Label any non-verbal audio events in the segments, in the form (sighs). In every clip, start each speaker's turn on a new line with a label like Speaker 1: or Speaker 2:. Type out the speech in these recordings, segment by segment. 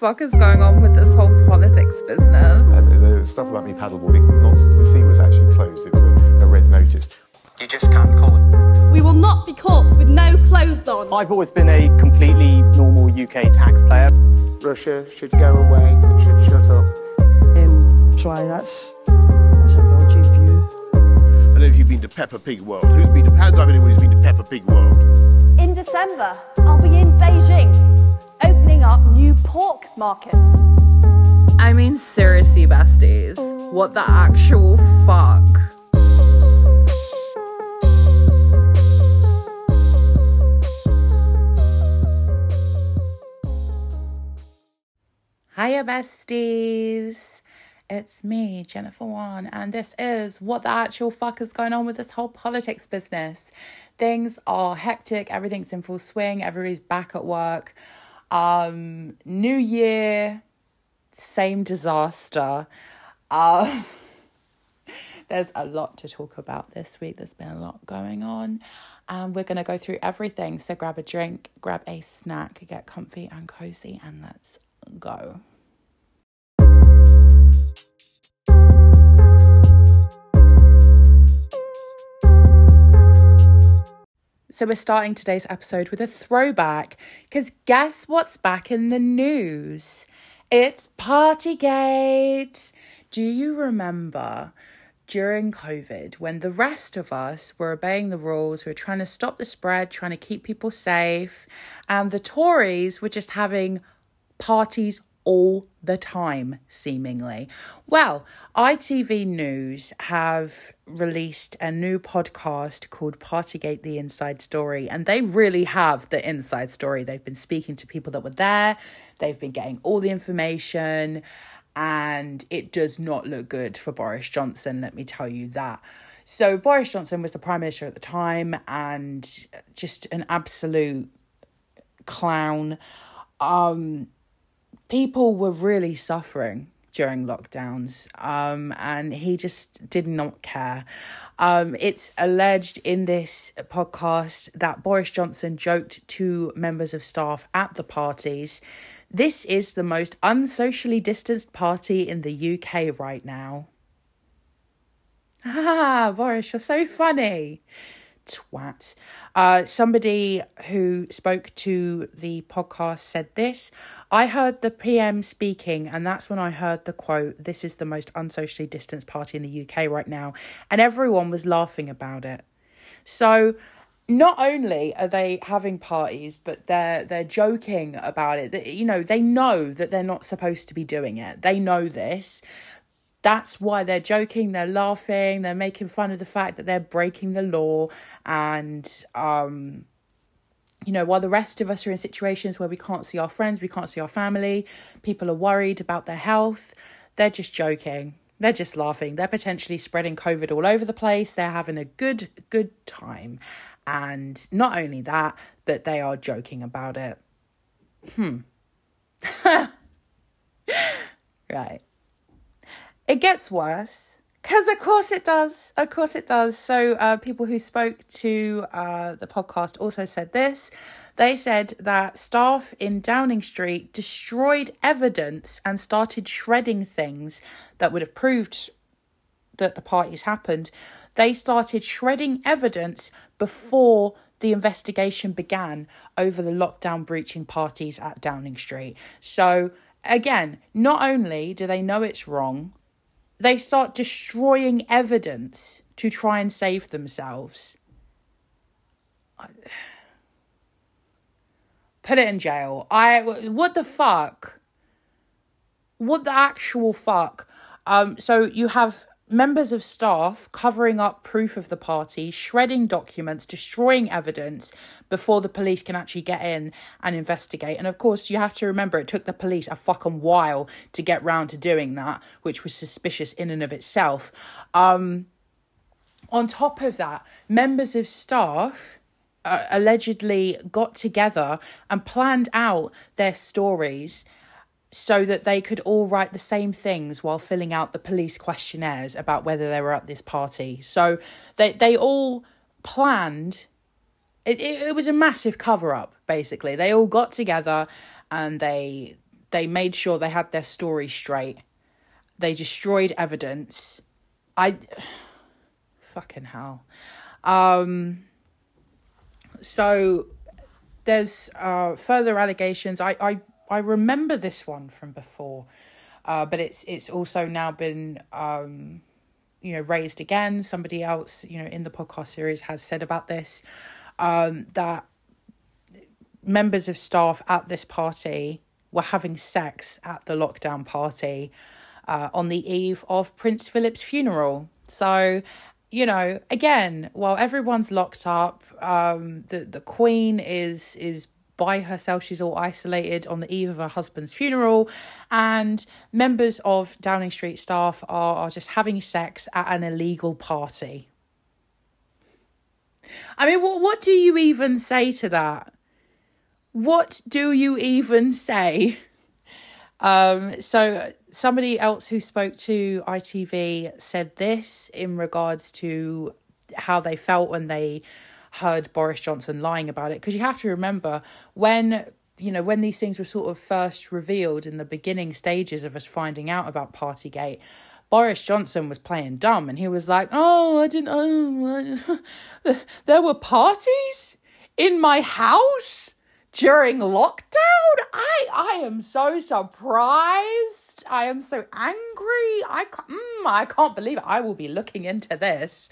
Speaker 1: actual fuck is going on with this whole politics business?
Speaker 2: And the stuff about me paddleboarding, nonsense. The sea was actually closed. It was a, a red notice.
Speaker 3: You just can't call it.
Speaker 4: We will not be caught with no clothes on.
Speaker 5: I've always been a completely normal UK tax player.
Speaker 6: Russia should go away and should shut up.
Speaker 7: Um, try that's that's a dodgy view.
Speaker 8: I don't know if you've been to Peppa Pig World. Who's been to Hands up anyone who's been to Peppa Pig World?
Speaker 4: In December, I'll be in Beijing, opening up new pork markets.
Speaker 1: I mean, seriously, besties. What the actual fuck? Hiya, besties. It's me, Jennifer Wan, and this is what the actual fuck is going on with this whole politics business. Things are hectic, everything's in full swing, everybody's back at work. Um, new year, same disaster. Um, (laughs) there's a lot to talk about this week. There's been a lot going on, and we're going to go through everything. So grab a drink, grab a snack, get comfy and cozy, and let's go. So, we're starting today's episode with a throwback because guess what's back in the news? It's Partygate. Do you remember during COVID when the rest of us were obeying the rules, we were trying to stop the spread, trying to keep people safe, and the Tories were just having parties all the time, seemingly. Well, ITV News have released a new podcast called Partygate The Inside Story, and they really have the inside story. They've been speaking to people that were there, they've been getting all the information, and it does not look good for Boris Johnson, let me tell you that. So, Boris Johnson was the Prime Minister at the time and just an absolute clown. Um, people were really suffering during lockdowns um, and he just did not care. Um, it's alleged in this podcast that Boris Johnson joked to members of staff at the parties. This is the most unsocially distanced party in the UK right now. (laughs) Ah, Boris, you're so funny twat. Uh, somebody who spoke to the podcast said this I heard the PM speaking, and that's when I heard the quote This is the most unsocially distanced party in the UK right now. And everyone was laughing about it. So, not only are they having parties but they're they're joking about it you know they know that they're not supposed to be doing it they know this that's why they're joking, they're laughing, they're making fun of the fact that they're breaking the law and um you know, while the rest of us are in situations where we can't see our friends, we can't see our family, people are worried about their health, they're just joking. They're just laughing. They're potentially spreading COVID all over the place. They're having a good, good time. And not only that, but they are joking about it. Hmm. (laughs) right. It gets worse. Because of course it does. Of course it does. So uh, people who spoke to uh, the podcast also said this. They said that staff in Downing Street destroyed evidence and started shredding things that would have proved that the parties happened. They started shredding evidence before the investigation began over the lockdown breaching parties at Downing Street. So again, not only do they know it's wrong, they start destroying evidence to try and save themselves. (sighs) Put it in jail. I what the fuck? What the actual fuck? Um so you have members of staff covering up proof of the party, shredding documents, destroying evidence before the police can actually get in and investigate. And of course, you have to remember it took the police a fucking while to get round to doing that, which was suspicious in and of itself. Um, on top of that, members of staff uh, allegedly got together and planned out their stories so that they could all write the same things while filling out the police questionnaires about whether they were at this party. So they they all planned it, it, it was a massive cover up basically. They all got together and they they made sure they had their story straight. They destroyed evidence. I fucking hell. Um so there's uh further allegations. I I I remember this one from before. Uh but it's it's also now been um you know raised again. Somebody else, you know, in the podcast series has said about this um that members of staff at this party were having sex at the lockdown party uh, on the eve of Prince Philip's funeral. So, you know, again, while everyone's locked up, um, the the Queen is is by herself. She's all isolated on the eve of her husband's funeral, and members of Downing Street staff are, are just having sex at an illegal party. I mean, what what do you even say to that? What do you even say? (laughs) Um, so somebody else who spoke to ITV said this in regards to how they felt when they heard Boris Johnson lying about it. Because you have to remember when you know when these things were sort of first revealed in the beginning stages of us finding out about Partygate. Boris Johnson was playing dumb and he was like, "Oh, I didn't. Oh, (laughs) there were parties in my house." during lockdown. I I am so surprised. I am so angry. I mm, I can't believe it. I will be looking into this.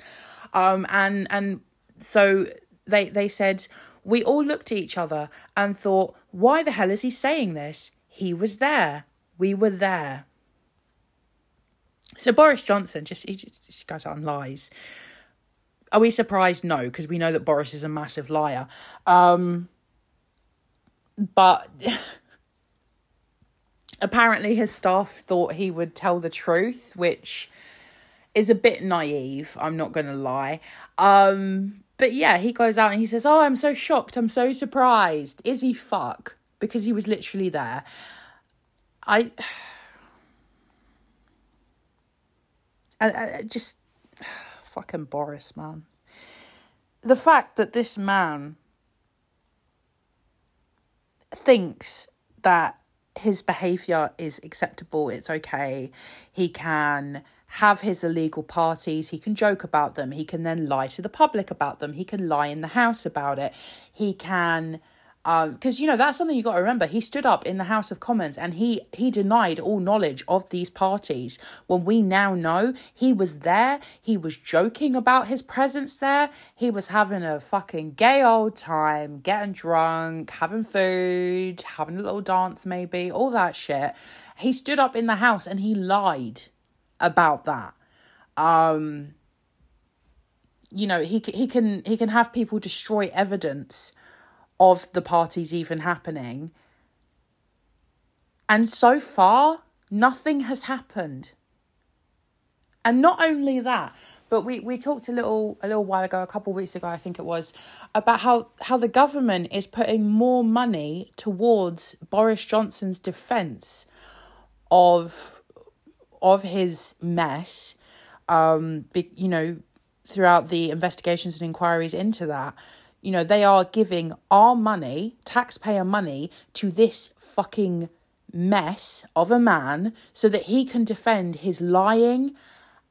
Speaker 1: Um and and so they they said we all looked at each other and thought, why the hell is he saying this? He was there. We were there. So Boris Johnson just he just, just goes and lies. Are we surprised? No, because we know that Boris is a massive liar. Um but (laughs) apparently his staff thought he would tell the truth, which is a bit naive, I'm not going to lie. Um but yeah, he goes out and he says, "Oh, I'm so shocked. I'm so surprised." Is he fuck? Because he was literally there. I (sighs) I, I just (sighs) fucking Boris, man. The fact that this man thinks that his behavior is acceptable, it's okay. He can have his illegal parties, he can joke about them, he can then lie to the public about them, he can lie in the house about it, he can um because you know that's something you got to remember. He stood up in the house of commons and he he denied all knowledge of these parties. When we now know he was there. He was joking about his presence there. He was having a fucking gay old time getting drunk having food having a little dance maybe all that shit. He stood up in the house and he lied about that um you know he he can he can have people destroy evidence of the parties even happening. And so far, nothing has happened. And not only that, but we, we talked a little a little while ago, a couple of weeks ago, I think it was, about how, how the government is putting more money towards Boris Johnson's defence of of his mess. Um, be, you know, throughout the investigations and inquiries into that. You know, they are giving our money, taxpayer money, to this fucking mess of a man so that he can defend his lying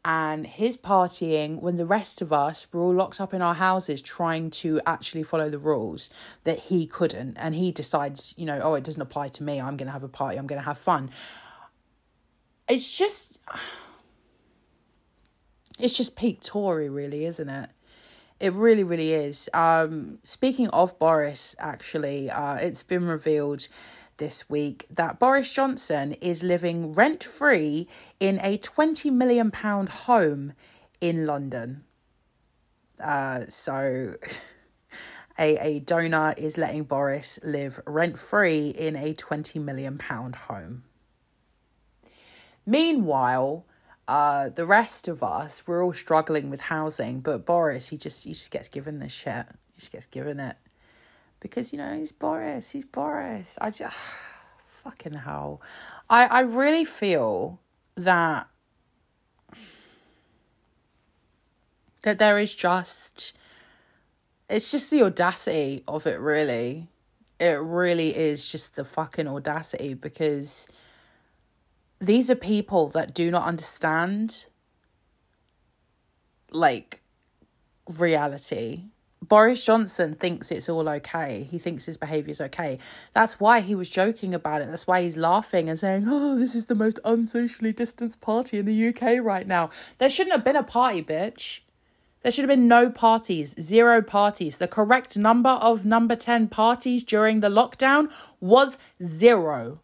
Speaker 1: and his partying when the rest of us were all locked up in our houses trying to actually follow the rules that he couldn't. And he decides, you know, oh, it doesn't apply to me. I'm going to have a party. I'm going to have fun. It's just. It's just peak Tory, really, isn't it? It really, really is. Um, speaking of Boris, actually, uh, it's been revealed this week that Boris Johnson is living rent free in a £20 million home in London. Uh, so. (laughs) A, a donor is letting Boris live rent free in a £20 million home. Meanwhile, uh, the rest of us, we're all struggling with housing, but Boris, he just he just gets given this shit. He just gets given it because you know he's Boris. He's Boris. I just (sighs) fucking hell. I I really feel that that there is just it's just the audacity of it really It really is just the fucking audacity because these are people that do not understand like reality. Boris Johnson thinks it's all okay. He thinks his behaviour is okay. That's why he was joking about it. That's why he's laughing and saying, Oh, this is the most unsocially distanced party in the UK right now. There shouldn't have been a party, bitch. There should have been no parties, zero parties. The correct number of number 10 parties during the lockdown was zero.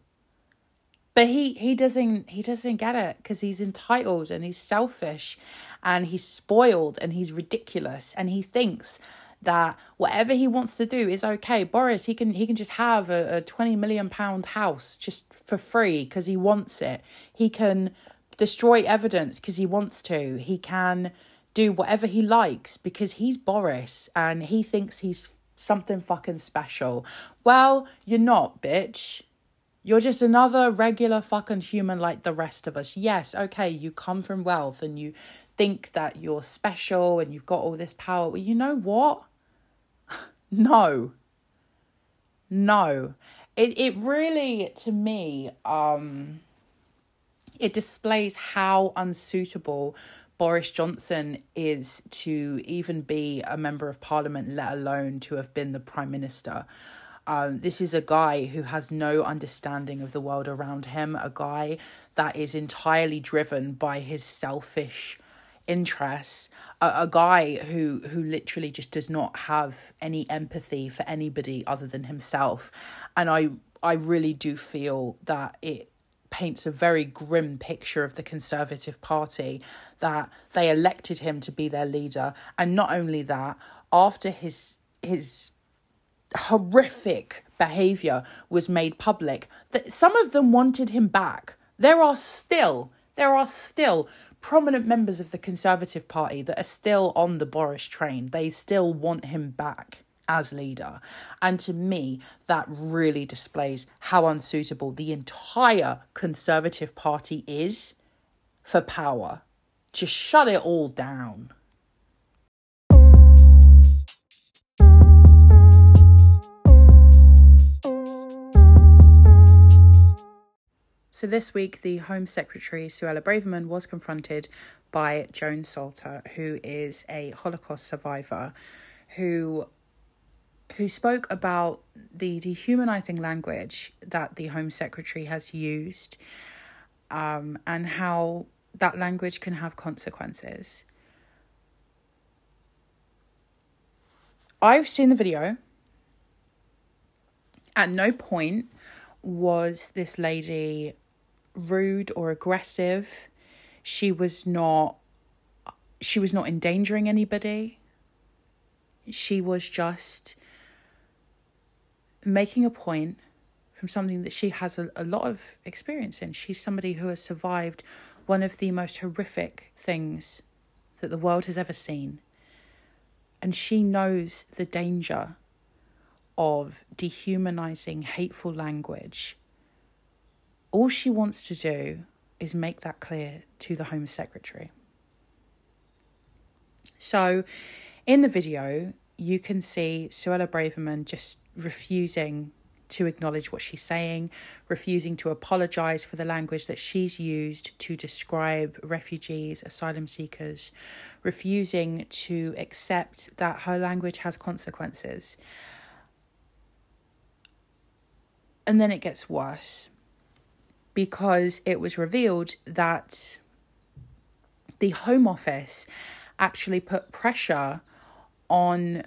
Speaker 1: But he he doesn't he doesn't get it because he's entitled and he's selfish and he's spoiled and he's ridiculous and he thinks that whatever he wants to do is okay. Boris, he can he can just have a, a 20 million pound house just for free because he wants it. He can destroy evidence because he wants to. He can do whatever he likes because he's Boris and he thinks he's something fucking special. Well, you're not, bitch. You're just another regular fucking human like the rest of us. Yes, okay, you come from wealth and you think that you're special and you've got all this power. Well, you know what? (laughs) no. No. It it really to me um it displays how unsuitable Boris Johnson is to even be a member of parliament, let alone to have been the prime minister. Um, this is a guy who has no understanding of the world around him, a guy that is entirely driven by his selfish interests, a, a guy who who literally just does not have any empathy for anybody other than himself. And I I really do feel that it paints a very grim picture of the Conservative Party that they elected him to be their leader. And not only that, after his his horrific behavior was made public, that some of them wanted him back. There are still there are still prominent members of the Conservative Party that are still on the Boris train. They still want him back as leader. And to me, that really displays how unsuitable the entire Conservative Party is for power. Just shut it all down. So this week, the Home Secretary, Suella Braverman, was confronted by Joan Salter, who is a Holocaust survivor who who spoke about the dehumanizing language that the Home Secretary has used um, and how that language can have consequences. I've seen the video. At no point was this lady rude or aggressive. She was not she was not endangering anybody. She was just making a point from something that she has a, a lot of experience in. She's somebody who has survived one of the most horrific things that the world has ever seen. And she knows the danger of dehumanizing hateful language. All she wants to do is make that clear to the Home Secretary. So, in the video, you can see Suella Braverman just refusing to acknowledge what she's saying, refusing to apologize for the language that she's used to describe refugees, asylum seekers, refusing to accept that her language has consequences. And then it gets worse because it was revealed that the Home Office actually put pressure on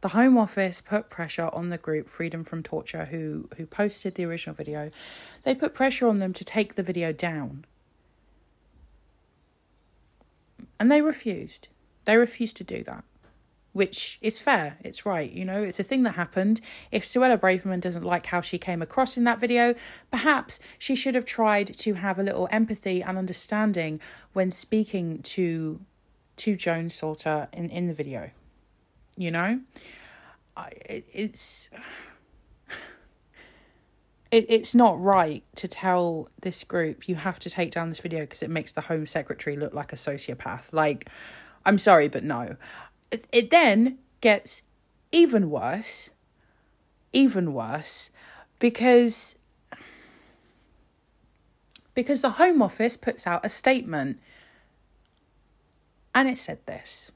Speaker 1: the Home Office put pressure on the group Freedom from Torture who who posted the original video. They put pressure on them to take the video down. And they refused. They refused to do that. Which is fair. It's right. You know, it's a thing that happened. If Suella Braverman doesn't like how she came across in that video, perhaps she should have tried to have a little empathy and understanding when speaking to to Joan Salter in, in the video. You know? I, it, it's (sighs) it, it's not right to tell this group you have to take down this video because it makes the home secretary look like a sociopath like i'm sorry but no it, then gets even worse, even worse, because because the Home Office puts out a statement and it said this.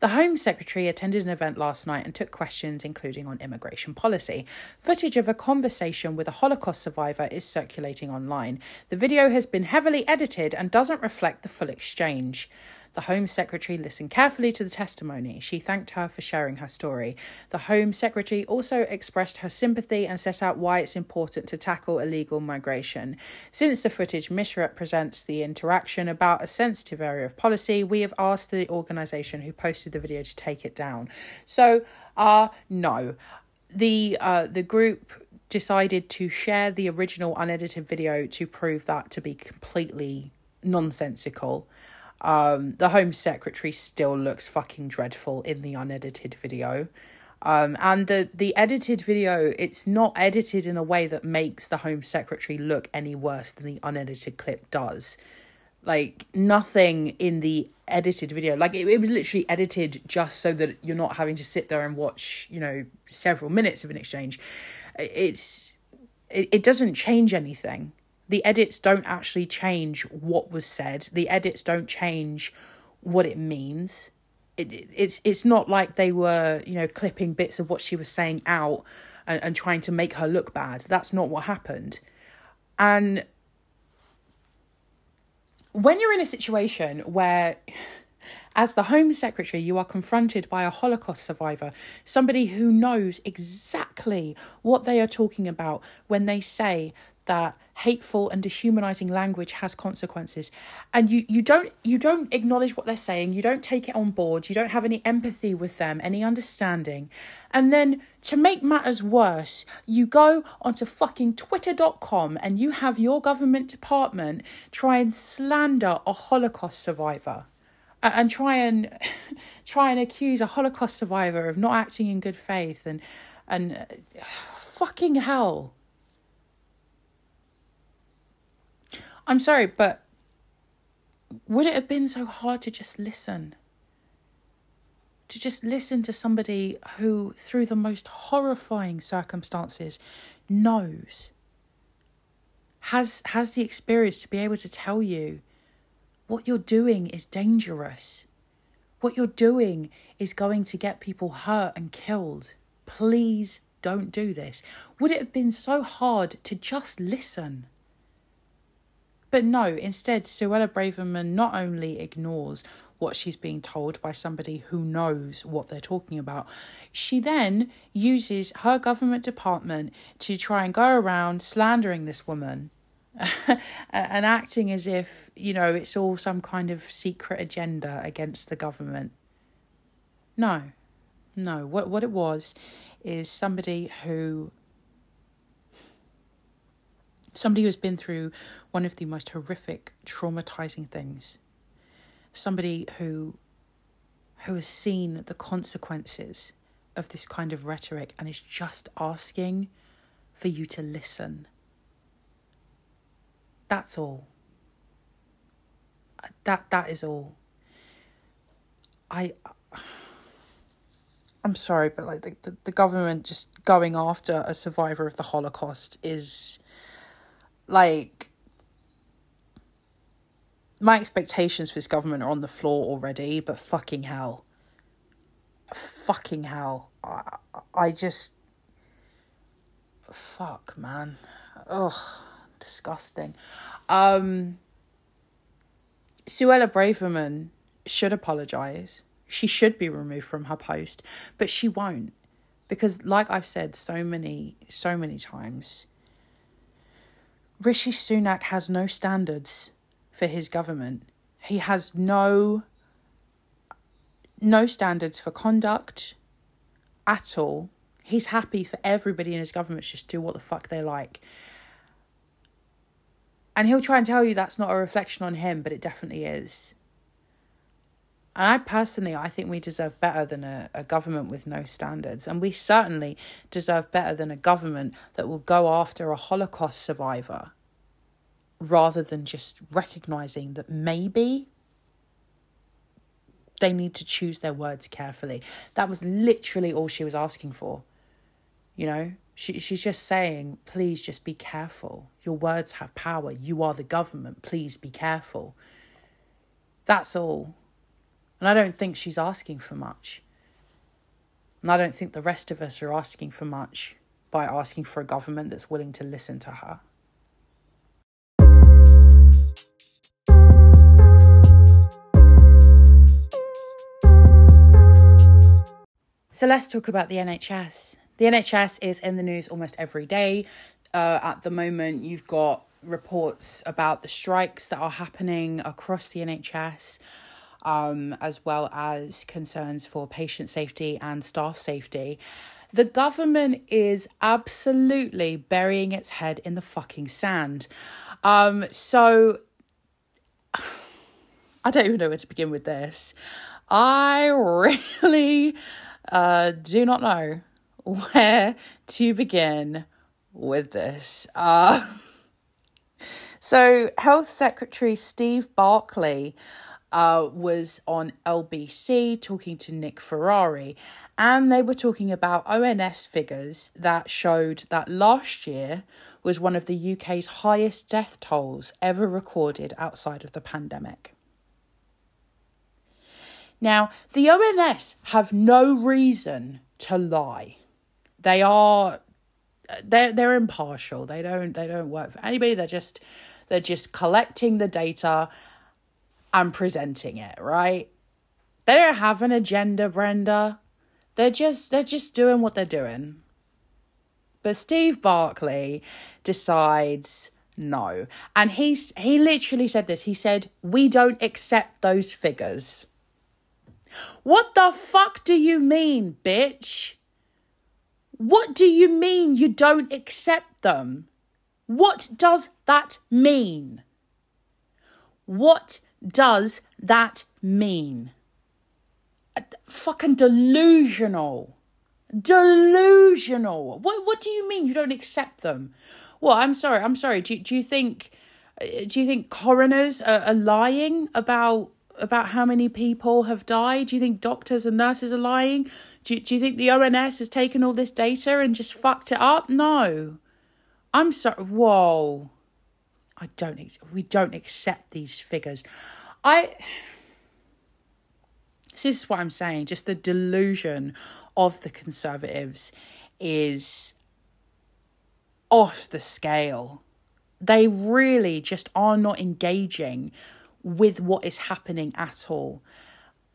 Speaker 1: The Home Secretary attended an event last night and took questions, including on immigration policy. Footage of a conversation with a Holocaust survivor is circulating online. The video has been heavily edited and doesn't reflect the full exchange. The Home Secretary listened carefully to the testimony. She thanked her for sharing her story. The Home Secretary also expressed her sympathy and set out why it's important to tackle illegal migration. Since the footage misrepresents the interaction about a sensitive area of policy, we have asked the organisation who posted the video to take it down. So, uh, no. The uh, the group decided to share the original unedited video to prove that to be completely nonsensical. Um, the Home Secretary still looks fucking dreadful in the unedited video. Um, and the, the edited video, it's not edited in a way that makes the Home Secretary look any worse than the unedited clip does. Like, nothing in the edited video, like, it, it was literally edited just so that you're not having to sit there and watch, you know, several minutes of an exchange. It's, it, it doesn't change anything the edits don't actually change what was said. The edits don't change what it means. It, it's it's not like they were you know clipping bits of what she was saying out and, and trying to make her look bad. That's not what happened. And when you're in a situation where as the Home Secretary, you are confronted by a Holocaust survivor, somebody who knows exactly what they are talking about when they say that hateful and dehumanizing language has consequences. And you you don't you don't acknowledge what they're saying. You don't take it on board. You don't have any empathy with them any understanding. And then to make matters worse you go onto fucking twitter.com and you have your government department try and slander a holocaust survivor. And try and (laughs) try and accuse a holocaust survivor of not acting in good faith and and uh, (sighs) fucking hell I'm sorry, but would it have been so hard to just listen? To just listen to somebody who, through the most horrifying circumstances, knows, has, has the experience to be able to tell you what you're doing is dangerous. What you're doing is going to get people hurt and killed. Please don't do this. Would it have been so hard to just listen? But no, instead, Suella Braverman not only ignores what she's being told by somebody who knows what they're talking about, she then uses her government department to try and go around slandering this woman. (laughs) and acting as if, you know, it's all some kind of secret agenda against the government. No, no. What what it was is somebody who somebody who's been through one of the most horrific, traumatizing things. Somebody who who has seen the consequences of this kind of rhetoric and is just asking for you to listen. That's all. Uh, that that is all. I (sighs) I'm sorry, but like the, the, the government just going after a survivor of the Holocaust is like my expectations for this government are on the floor already, but fucking hell. Fucking hell. I, I just. Fuck, man. Ugh, disgusting. Um. Suella Braverman should apologise. She should be removed from her post, but she won't. Because, like I've said so many, so many times, Rishi Sunak has no standards for his government. He has no no standards for conduct at all. He's happy for everybody in his government to just do what the fuck they like. And he'll try and tell you that's not a reflection on him, but it definitely is. And I personally, I think we deserve better than a, a government with no standards. And we certainly deserve better than a government that will go after a Holocaust survivor rather than just recognizing that maybe, they need to choose their words carefully. That was literally all she was asking for. You know, she, she's just saying, please just be careful. Your words have power. You are the government. Please be careful. That's all. And I don't think she's asking for much. And I don't think the rest of us are asking for much by asking for a government that's willing to listen to her. So let's talk about the NHS. The NHS is in the news almost every day. Uh, at the moment, you've got reports about the strikes that are happening across the NHS, um, as well as concerns for patient safety and staff safety. The government is absolutely burying its head in the fucking sand. Um, so (sighs) I don't even know where to begin with this. I really uh, do not know where to begin with this. Uh, (laughs) so, Health Secretary Steve Barclay uh, was on LBC talking to Nick Ferrari, and they were talking about ONS figures that showed that last year was one of the UK's highest death tolls ever recorded outside of the pandemic. Now, the ONS have no reason to lie. They are they're they're impartial. They don't they don't work for anybody. They're just they're just collecting the data and presenting it, right? They don't have an agenda, Brenda. They're just they're just doing what they're doing. But Steve Barclay decides no. And he's he literally said this. He said, "We don't accept those figures." What the fuck do you mean, bitch? What do you mean you don't accept them? What does that mean? What does that mean? Fucking delusional. Delusional. What what do you mean you don't accept them? Well, I'm sorry. I'm sorry. Do do you think uh, do you think coroners are, are lying about about how many people have died? Do you think doctors and nurses are lying? Do, do you think the ONS has taken all this data and just fucked it up? No. I'm sorry. Whoa. I don't. We don't accept these figures. I. This is what I'm saying. Just the delusion of the Conservatives is off the scale. They really just are not engaging with what is happening at all.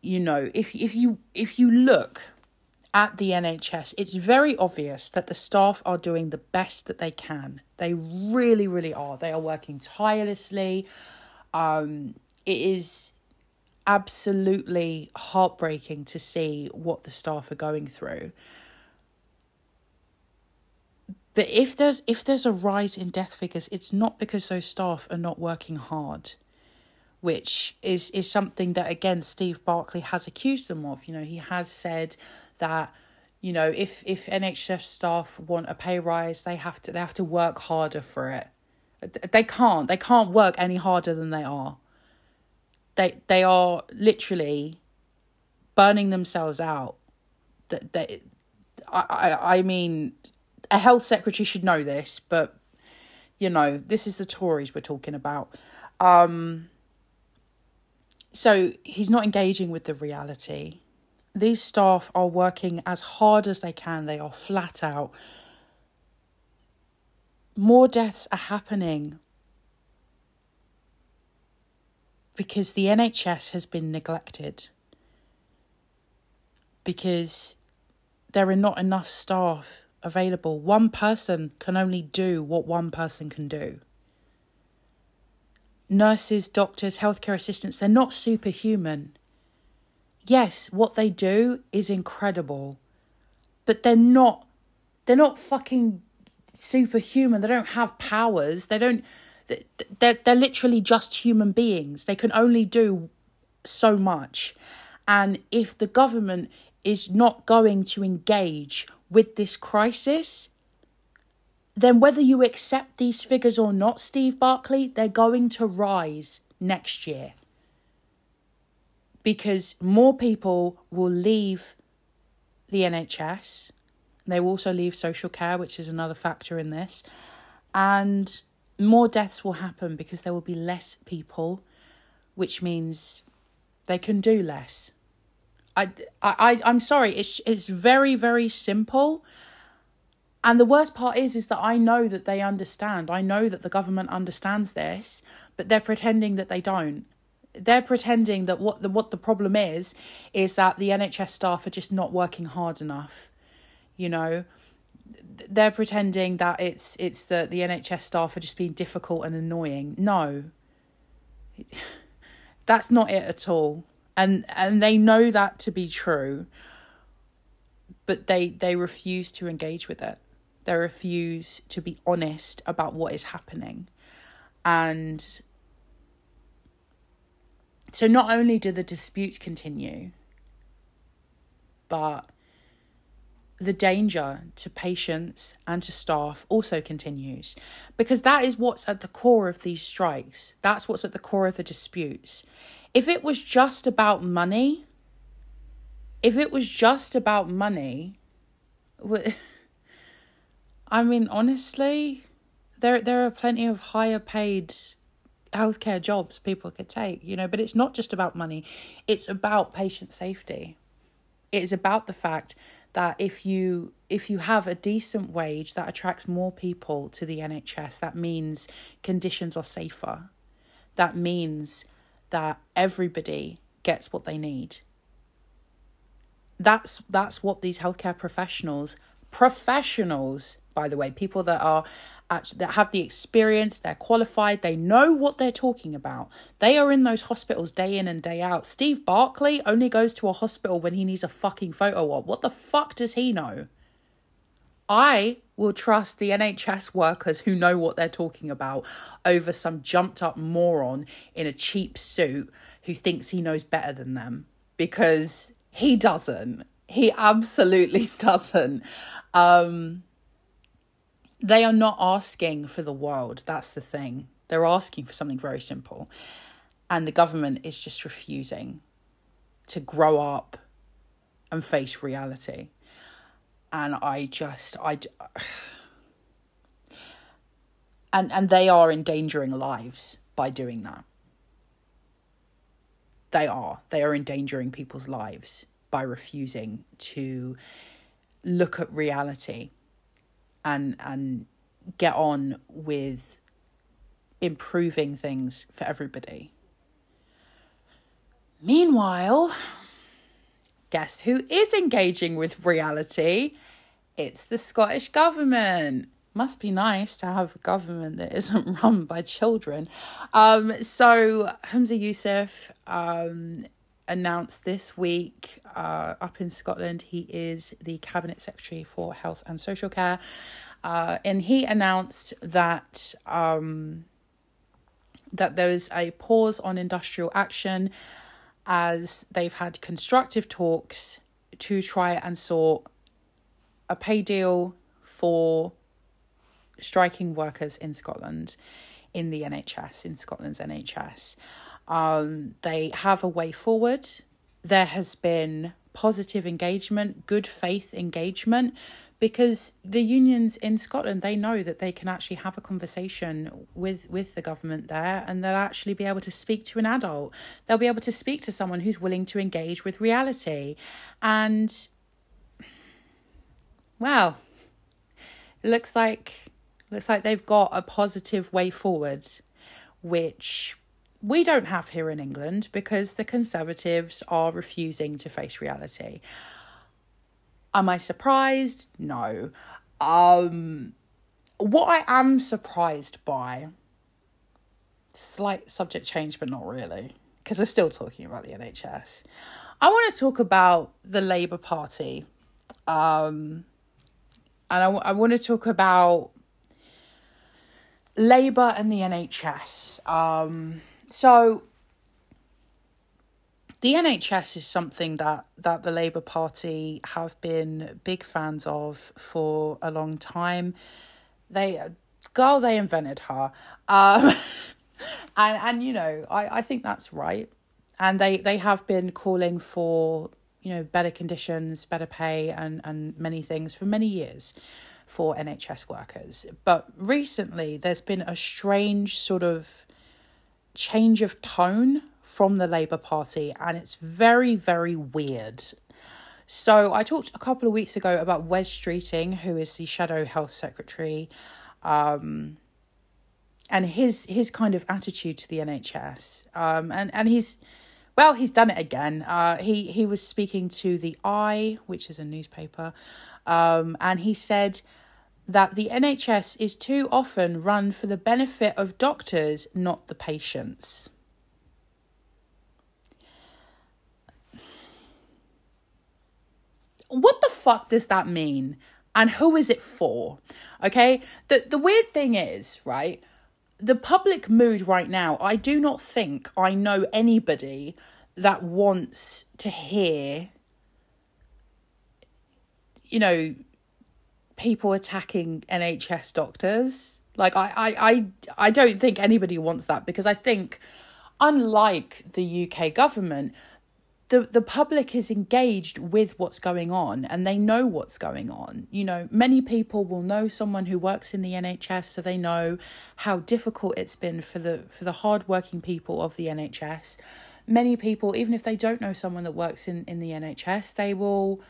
Speaker 1: You know, if if you if you look at the NHS, it's very obvious that the staff are doing the best that they can. They really, really are. They are working tirelessly. Um, it is absolutely heartbreaking to see what the staff are going through. But if there's if there's a rise in death figures, it's not because those staff are not working hard which is is something that again Steve Barclay has accused them of. You know, he has said that you know if if NHS staff want a pay rise, they have to they have to work harder for it. They can't they can't work any harder than they are. They they are literally burning themselves out. That they, I, I I mean, a health secretary should know this, but you know this is the Tories we're talking about. Um, so he's not engaging with the reality. These staff are working as hard as they can, they are flat out. More deaths are happening because the NHS has been neglected. Because there are not enough staff available. One person can only do what one person can do nurses, doctors, healthcare assistants, they're not superhuman. Yes, what they do is incredible, but they're not they're not fucking superhuman. They don't have powers. They don't they're they're literally just human beings. They can only do so much. And if the government is not going to engage with this crisis, then whether you accept these figures or not, Steve Barclay, they're going to rise next year. because more people will leave the NHS. They will also leave social care, which is another factor in this. And more deaths will happen because there will be less people, which means they can do less. I, I, I'm sorry, it's, it's very, very simple. And the worst part is, is that I know that they understand. I know that the government understands this, but they're pretending that they don't. They're pretending that what the what the problem is is that the NHS staff are just not working hard enough. You know, they're pretending that it's it's the the NHS staff are just being difficult and annoying. No, (sighs) that's not it at all, and and they know that to be true. But they they refuse to engage with it. They refuse to be honest about what is happening, and so not only do the disputes continue, but the danger to patients and to staff also continues because that is what's at the core of these strikes. That's what's at the core of the disputes. If it was just about money, if it was just about money, (laughs) I mean, honestly, there there are plenty of higher paid healthcare jobs people could take, you know, but it's not just about money. It's about patient safety. It's about the fact that if you if you have a decent wage that attracts more people to the NHS, that means conditions are safer. That means that everybody gets what they need. That's that's what these healthcare professionals, professionals, by the way, people that are actually that have the experience, they're qualified, they know what they're talking about. They are in those hospitals day in and day out. Steve Barclay only goes to a hospital when he needs a fucking photo op. What the fuck does he know? I will trust the NHS workers who know what they're talking about over some jumped up moron in a cheap suit who thinks he knows better than them because he doesn't. He absolutely (laughs) doesn't. Um, they are not asking for the world. That's the thing. They're asking for something very simple. And the government is just refusing to grow up and face reality. And I just, I, (sighs) and, and they are endangering lives by doing that. They are. They are endangering people's lives by refusing to look at reality and and get on with improving things for everybody. Meanwhile, guess who is engaging with reality? It's the Scottish government. Must be nice to have a government that isn't (laughs) run by children. Um, so Humza Yousaf um, announced this week uh, up in Scotland. He is the Cabinet Secretary for Health and Social Care. Uh, and he announced that um, that there's a pause on industrial action as they've had constructive talks to try and sort a pay deal for striking workers in Scotland, in the NHS, in Scotland's NHS. Um, they have a way forward. There has been positive engagement, good faith engagement, because the unions in Scotland they know that they can actually have a conversation with with the government there and they'll actually be able to speak to an adult they'll be able to speak to someone who's willing to engage with reality and well it looks like looks like they've got a positive way forward which we don't have here in England because the Conservatives are refusing to face reality. Am I surprised? No. Um, what I am surprised by, slight subject change, but not really, because we're still talking about the NHS. I want to talk about the Labour Party. Um, and I, I want to talk about Labour and the NHS. Um, so the NHS is something that that the Labour Party have been big fans of for a long time. They girl they invented her. Um (laughs) and and you know, I I think that's right. and they they have been calling for you know better conditions, better pay, and and many things for many years for NHS workers. But recently, there's been a strange sort of change of tone from the Labour Party, and it's very, very weird. So, I talked a couple of weeks ago about Wes Streeting, who is the Shadow Health Secretary, um, and his his kind of attitude to the NHS. Um, and and he's well, he's done it again. Uh, he he was speaking to the Eye, which is a newspaper, um, and he said that the NHS is too often run for the benefit of doctors, not the patients. What the fuck does that mean? And who is it for? Okay? The the weird thing is, right? The public mood right now, I do not think I know anybody that wants to hear you know people attacking NHS doctors. Like I, I, I, I don't think anybody wants that because I think, unlike the UK government, the the public is engaged with what's going on and they know what's going on. You know, many people will know someone who works in the NHS, so they know how difficult it's been for the for the hardworking people of the NHS. Many people, even if they don't know someone that works in, in the NHS, they will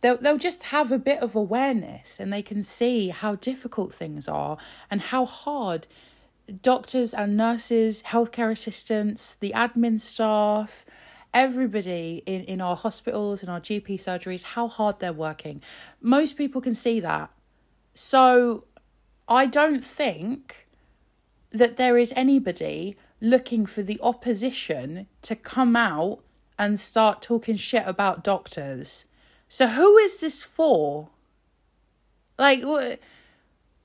Speaker 1: they'll they'll just have a bit of awareness and they can see how difficult things are and how hard doctors and nurses, healthcare assistants, the admin staff, everybody in, in our hospitals and our GP surgeries, how hard they're working. Most people can see that. So I don't think that there is anybody looking for the opposition to come out and start talking shit about doctors. So who is this for? Like, wh-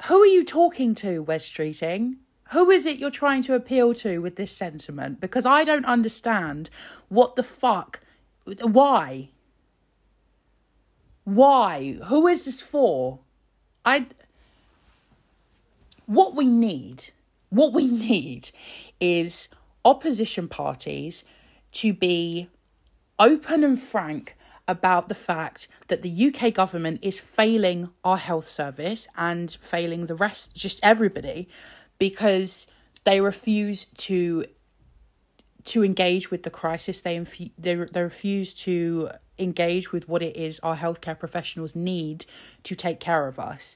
Speaker 1: who are you talking to, Wes Streeting? Who is it you're trying to appeal to with this sentiment? Because I don't understand what the fuck. Why? Why? Who is this for? I. What we need, what we (laughs) need is opposition parties to be open and frank about the fact that the UK government is failing our health service and failing the rest, just everybody, because they refuse to to engage with the crisis. They they they refuse to engage with what it is our healthcare professionals need to take care of us.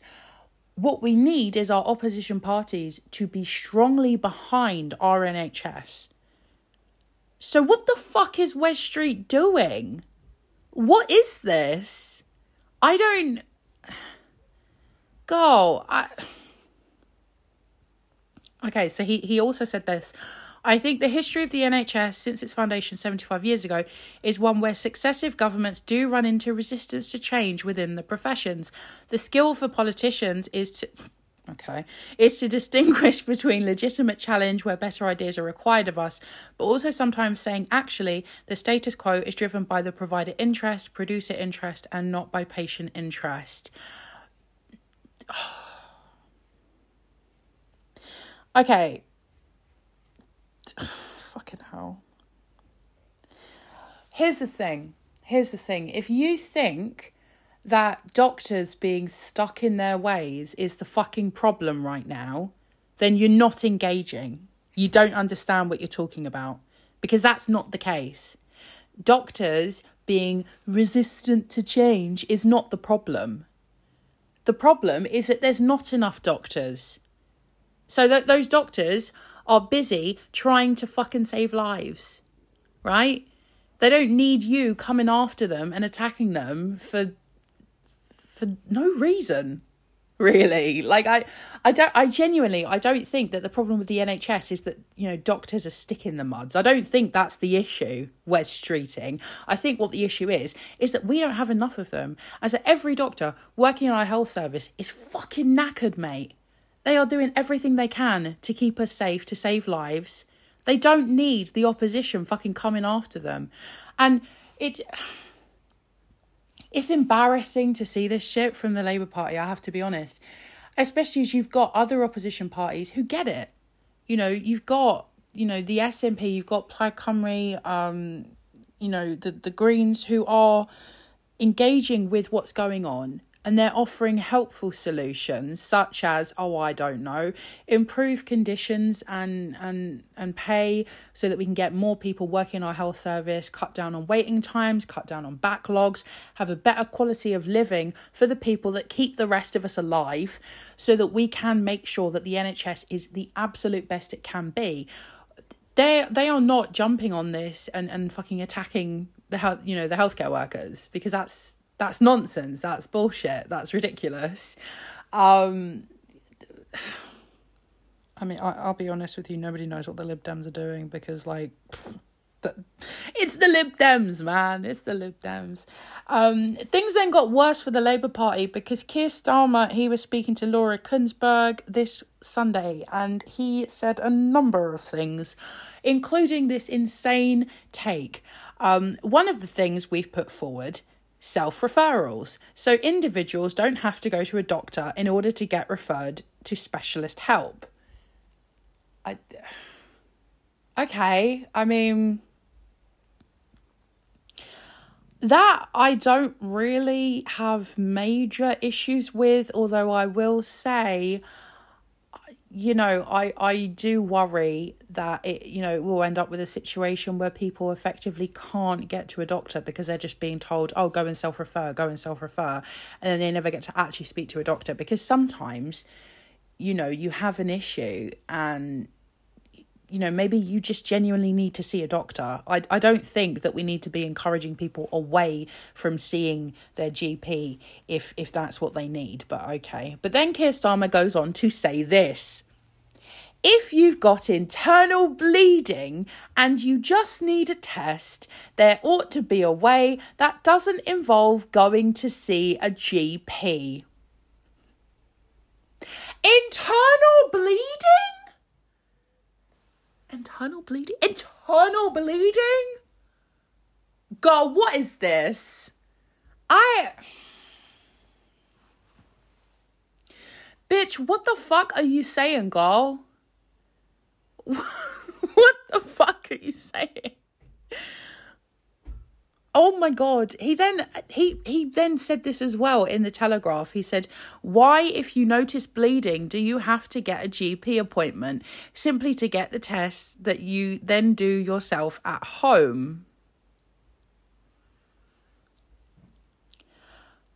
Speaker 1: What we need is our opposition parties to be strongly behind our NHS. So what the fuck is Wes Streeting doing? What is this? I don't. Go. I. Okay, so he, he also said this. I think the history of the NHS since its foundation 75 years ago is one where successive governments do run into resistance to change within the professions. The skill for politicians is to okay, is to distinguish (laughs) between legitimate challenge where better ideas are required of us, but also sometimes saying actually the status quo is driven by the provider interest, producer interest, and not by patient interest. (sighs) okay. (sighs) Fucking hell. Here's the thing. Here's the thing. If you think that doctors being stuck in their ways is the fucking problem right now, then you're not engaging. You don't understand what you're talking about because that's not the case. Doctors being resistant to change is not the problem. The problem is that there's not enough doctors. So that those doctors are busy trying to fucking save lives, right? They don't need you coming after them and attacking them for for no reason. Really. Like i i don't i genuinely i don't think that the problem with the nhs is that you know doctors are sticking the muds. I don't think that's the issue wes streeting. I think what the issue is is that we don't have enough of them. As that every doctor working in our health service is fucking knackered mate. They are doing everything they can to keep us safe to save lives. They don't need the opposition fucking coming after them. And it it's embarrassing to see this shit from the Labour Party, I have to be honest. Especially as you've got other opposition parties who get it. You know, you've got you know the SNP, you've got Plaid Cymru, um, you know the the Greens who are engaging with what's going on and they're offering helpful solutions such as oh i don't know improve conditions and and and pay so that we can get more people working our health service cut down on waiting times cut down on backlogs have a better quality of living for the people that keep the rest of us alive so that we can make sure that the nhs is the absolute best it can be. They they are not jumping on this and and fucking attacking the health you know the healthcare workers because that's that's nonsense that's bullshit that's ridiculous. Um i mean I, i'll be honest with you nobody knows what the lib dems are doing because like it's the lib dems man it's the lib dems. Um things then got worse for the labour party because keir starmer he was speaking to laura kuenssberg this sunday and he said a number of things including this insane take. Um, one of the things we've put forward self referrals. So individuals don't have to go to a doctor in order to get referred to specialist help. I Okay, I mean that I don't really have major issues with, although I will say you know, I, I do worry that it, you know, we'll end up with a situation where people effectively can't get to a doctor because they're just being told, oh, go and self refer, go and self refer. And then they never get to actually speak to a doctor because sometimes, you know, you have an issue and, you know, maybe you just genuinely need to see a doctor. I, I don't think that we need to be encouraging people away from seeing their GP if if that's what they need. But okay. But then Keir Starmer goes on to say this. If you've got internal bleeding and you just need a test, there ought to be a way that doesn't involve going to see a GP. Internal bleeding? Internal bleeding? Internal bleeding? God, what is this? I. Bitch, what the fuck are you saying, girl? (laughs) what the fuck are you saying? Oh my god. He then he he then said this as well in the Telegraph. He said, "Why if you notice bleeding do you have to get a GP appointment simply to get the tests that you then do yourself at home?"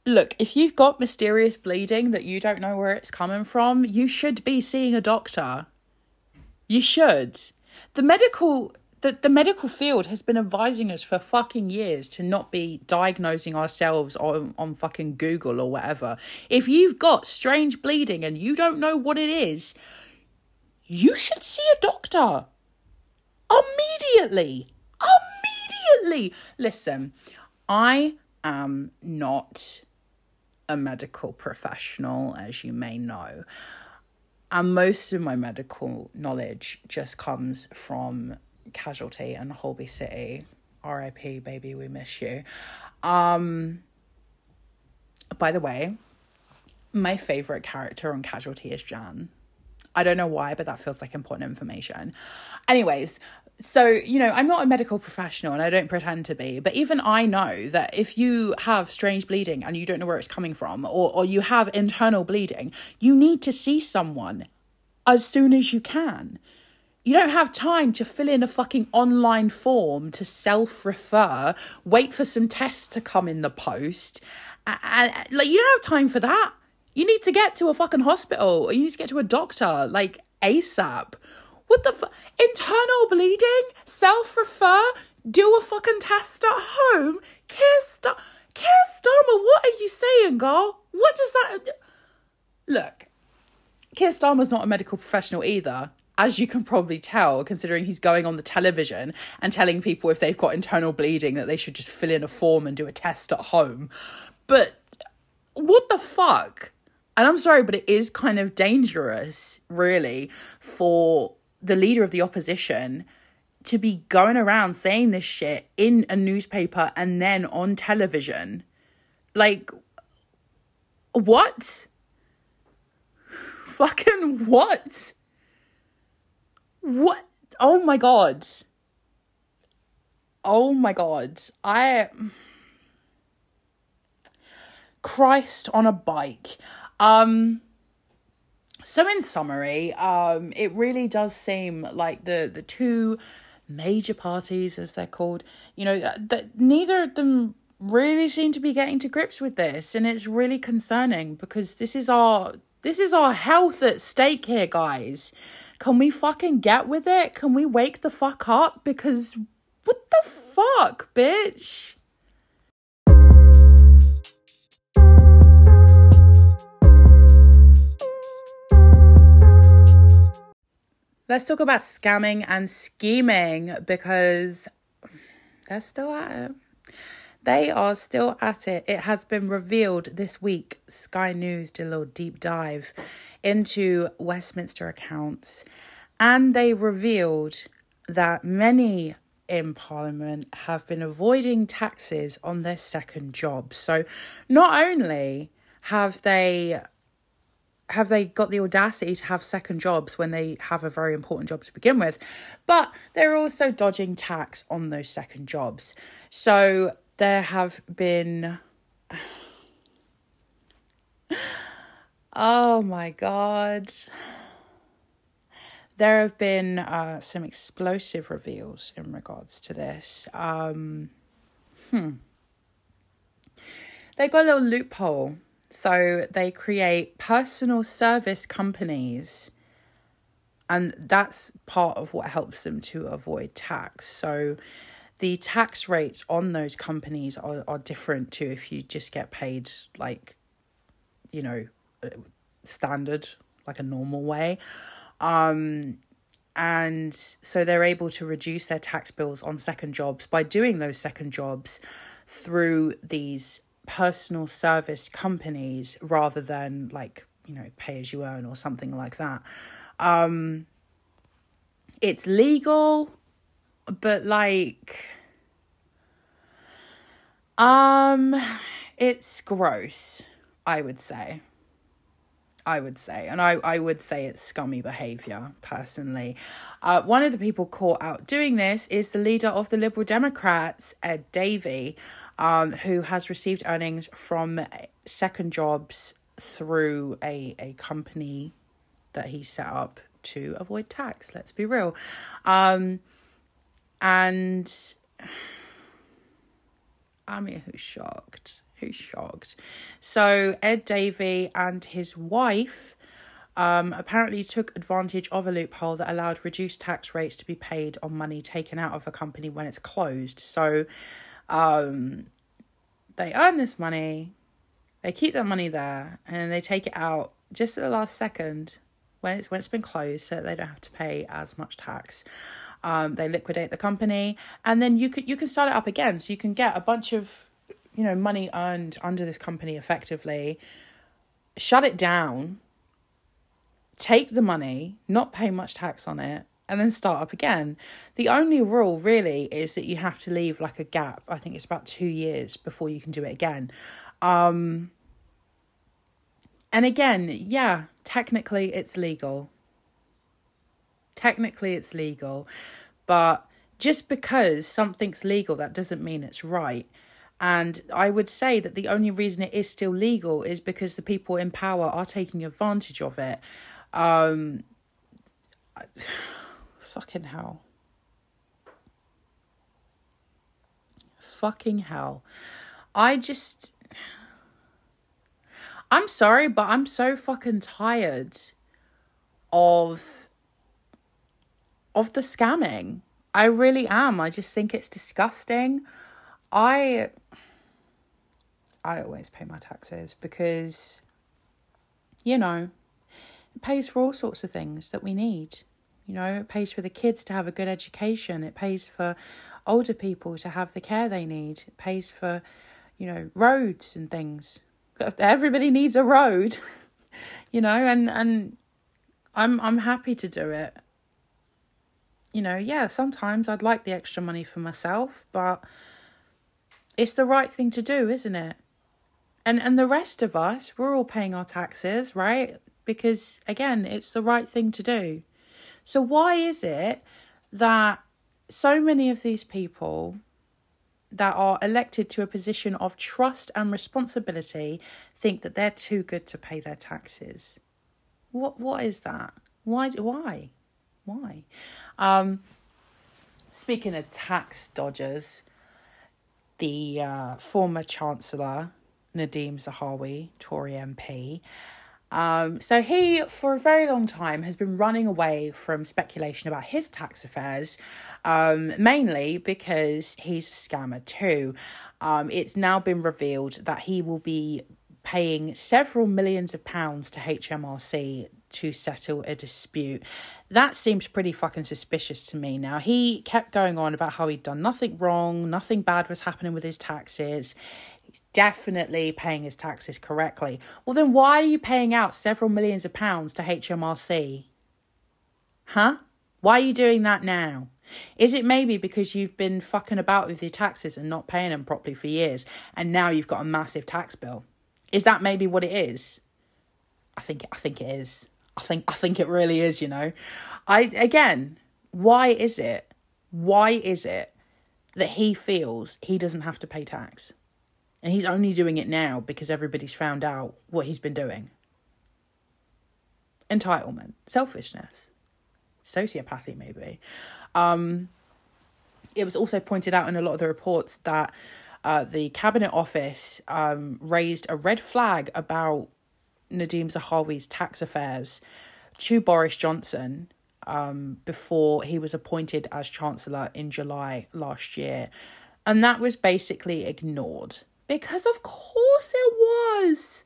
Speaker 1: Look, if you've got mysterious bleeding that you don't know where it's coming from, you should be seeing a doctor. You should. The medical the, the medical field has been advising us for fucking years to not be diagnosing ourselves on, on fucking Google or whatever. If you've got strange bleeding and you don't know what it is, you should see a doctor. Immediately. Immediately. Listen, I am not a medical professional, as you may know. And most of my medical knowledge just comes from Casualty and Holby City. RIP, baby, we miss you. Um, by the way, my favorite character on Casualty is Jan. I don't know why, but that feels like important information. Anyways, so you know, I'm not a medical professional and I don't pretend to be, but even I know that if you have strange bleeding and you don't know where it's coming from, or, or you have internal bleeding, you need to see someone as soon as you can you don't have time to fill in a fucking online form to self refer, wait for some tests to come in the post. And, like, you don't have time for that. You need to get to a fucking hospital or you need to get to a doctor, like ASAP. What the fuck? Internal bleeding? Self refer? Do a fucking test at home? Keir, Star- Keir Starmer, what are you saying, girl? What does that. Look, Keir Starmer's not a medical professional either as you can probably tell, considering he's going on the television and telling people if they've got internal bleeding that they should just fill in a form and do a test at home. But what the fuck? And I'm sorry, but it is kind of dangerous, really, for the leader of the opposition to be going around saying this shit in a newspaper and then on television. Like, what? (laughs) Fucking what? What? oh my god. Oh my god. I Christ on a bike. Um so in summary, um it really does seem like the the two major parties as they're called, you know, that neither of them really seem to be getting to grips with this and it's really concerning because this is our this is our health at stake here guys. Can we fucking get with it? Can we wake the fuck up? Because what the fuck bitch Let's talk about scamming and scheming because they're still at it. They are still at it. It has been revealed this week. Sky News did a little deep dive into Westminster accounts and they revealed that many in Parliament have been avoiding taxes on their second job. So not only have they have they got the audacity to have second jobs when they have a very important job to begin with, but they're also dodging tax on those second jobs. So there have been. (sighs) Oh my god. There have been uh, some explosive reveals in regards to this. Um, hmm. They got a little loophole. So they create personal service companies, and that's part of what helps them to avoid tax. So the tax rates on those companies are, are different to if you just get paid like you know standard like a normal way um and so they're able to reduce their tax bills on second jobs by doing those second jobs through these personal service companies rather than like you know pay as you earn or something like that. Um it's legal but like um it's gross i would say. I would say and i i would say it's scummy behavior personally. Uh one of the people caught out doing this is the leader of the liberal democrats ed davey um who has received earnings from second jobs through a a company that he set up to avoid tax let's be real um and (sighs) I mean, who's shocked? Who's shocked? So Ed Davey and his wife um, apparently took advantage of a loophole that allowed reduced tax rates to be paid on money taken out of a company when it's closed. So um, they earn this money, they keep that money there, and they take it out just at the last second when it's when it's been closed, so they don't have to pay as much tax. Um, they liquidate the company, and then you could you can start it up again. So you can get a bunch of you know money earned under this company effectively, shut it down, take the money, not pay much tax on it, and then start up again. The only rule really is that you have to leave like a gap. I think it's about two years before you can do it again. Um, and again, yeah, technically it's legal technically it's legal, but just because something's legal, that doesn't mean it's right. And I would say that the only reason it is still legal is because the people in power are taking advantage of it. Um, fucking hell. Fucking hell. I just. I'm sorry, but I'm so fucking tired of of the scamming. I really am. I just think it's disgusting. I I always pay my taxes because you know, it pays for all sorts of things that we need. You know, it pays for the kids to have a good education. It pays for older people to have the care they need. It pays for, you know, roads and things. Everybody needs a road, (laughs) you know, and and I'm I'm happy to do it you know, yeah, sometimes I'd like the extra money for myself, but it's the right thing to do, isn't it? And and the rest of us, we're all paying our taxes, right? Because again, it's the right thing to do. So why is it that so many of these people that are elected to a position of trust and responsibility think that they're too good to pay their taxes. What what is that? Why why? Why? Um speaking of tax dodgers, the uh, former chancellor Nadhim Zahawi, Tory MP, um, so he, for a very long time, has been running away from speculation about his tax affairs, um, mainly because he's a scammer too. Um, it's now been revealed that he will be paying several millions of pounds to HMRC to settle a dispute. That seems pretty fucking suspicious to me. Now, he kept going on about how he'd done nothing wrong, nothing bad was happening with his taxes. He's definitely paying his taxes correctly. Well, then why are you paying out several millions of pounds to HMRC? Huh? Why are you doing that now? Is it maybe because you've been fucking about with your taxes and not paying them properly for years and now you've got a massive tax bill? Is that maybe what it is? I think I think it is. I think I think it really is, you know. I again, why is it? Why is it that he feels he doesn't have to pay tax? And he's only doing it now because everybody's found out what he's been doing. Entitlement, selfishness, sociopathy, maybe. Um, it was also pointed out in a lot of the reports that uh, the Cabinet Office um, raised a red flag about Nadhim Zahawi's tax affairs to Boris Johnson um, before he was appointed as Chancellor in July last year. And that was basically ignored. Because of course it was.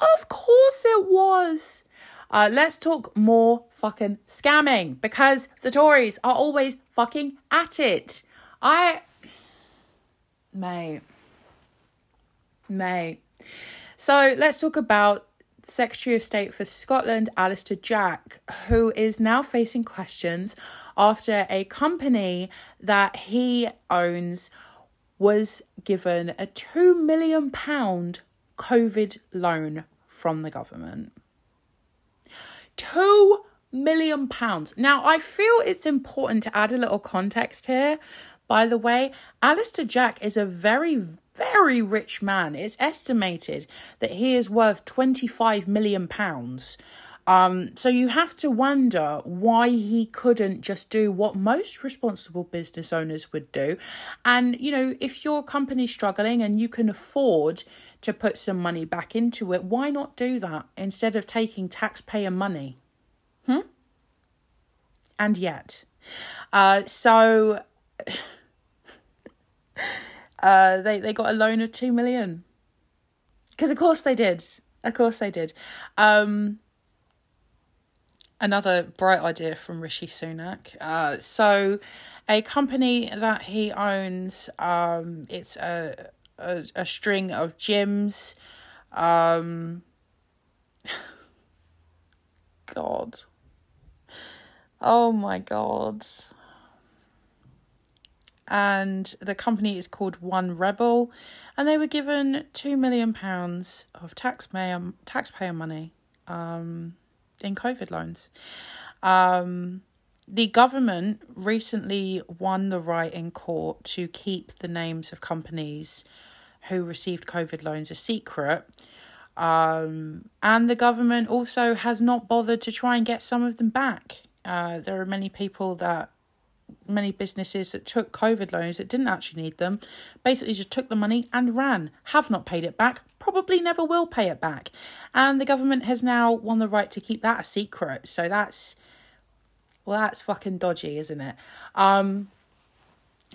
Speaker 1: Of course it was. Uh, let's talk more fucking scamming because the Tories are always fucking at it. I. Mate. Mate. So let's talk about Secretary of State for Scotland, Alister Jack, who is now facing questions after a company that he owns was given a £2 million COVID loan from the government. £2 million. Now, I feel it's important to add a little context here. By the way, Alister Jack is a very, very rich man. It's estimated that he is worth 25 million pounds. Um, so you have to wonder why he couldn't just do what most responsible business owners would do. And, you know, if your company's struggling and you can afford to put some money back into it, why not do that instead of taking taxpayer money? Hmm? And yet. Uh, so (sighs) uh, they, they got a loan of 2 million. Because, of course, they did. Of course, they did. Um, another bright idea from Rishi Sunak. Uh, so, a company that he owns, um, it's a, a, a string of gyms. Um, (laughs) God. Oh my God. And the company is called One Rebel, and they were given two million pounds of taxpayer taxpayer money. Um, in COVID loans. Um, the government recently won the right in court to keep the names of companies who received COVID loans a secret. Um, and the government also has not bothered to try and get some of them back. Uh, there are many people that many businesses that took COVID loans that didn't actually need them, basically just took the money and ran, have not paid it back, probably never will pay it back. And the government has now won the right to keep that a secret. So that's, well, that's fucking dodgy, isn't it? Um,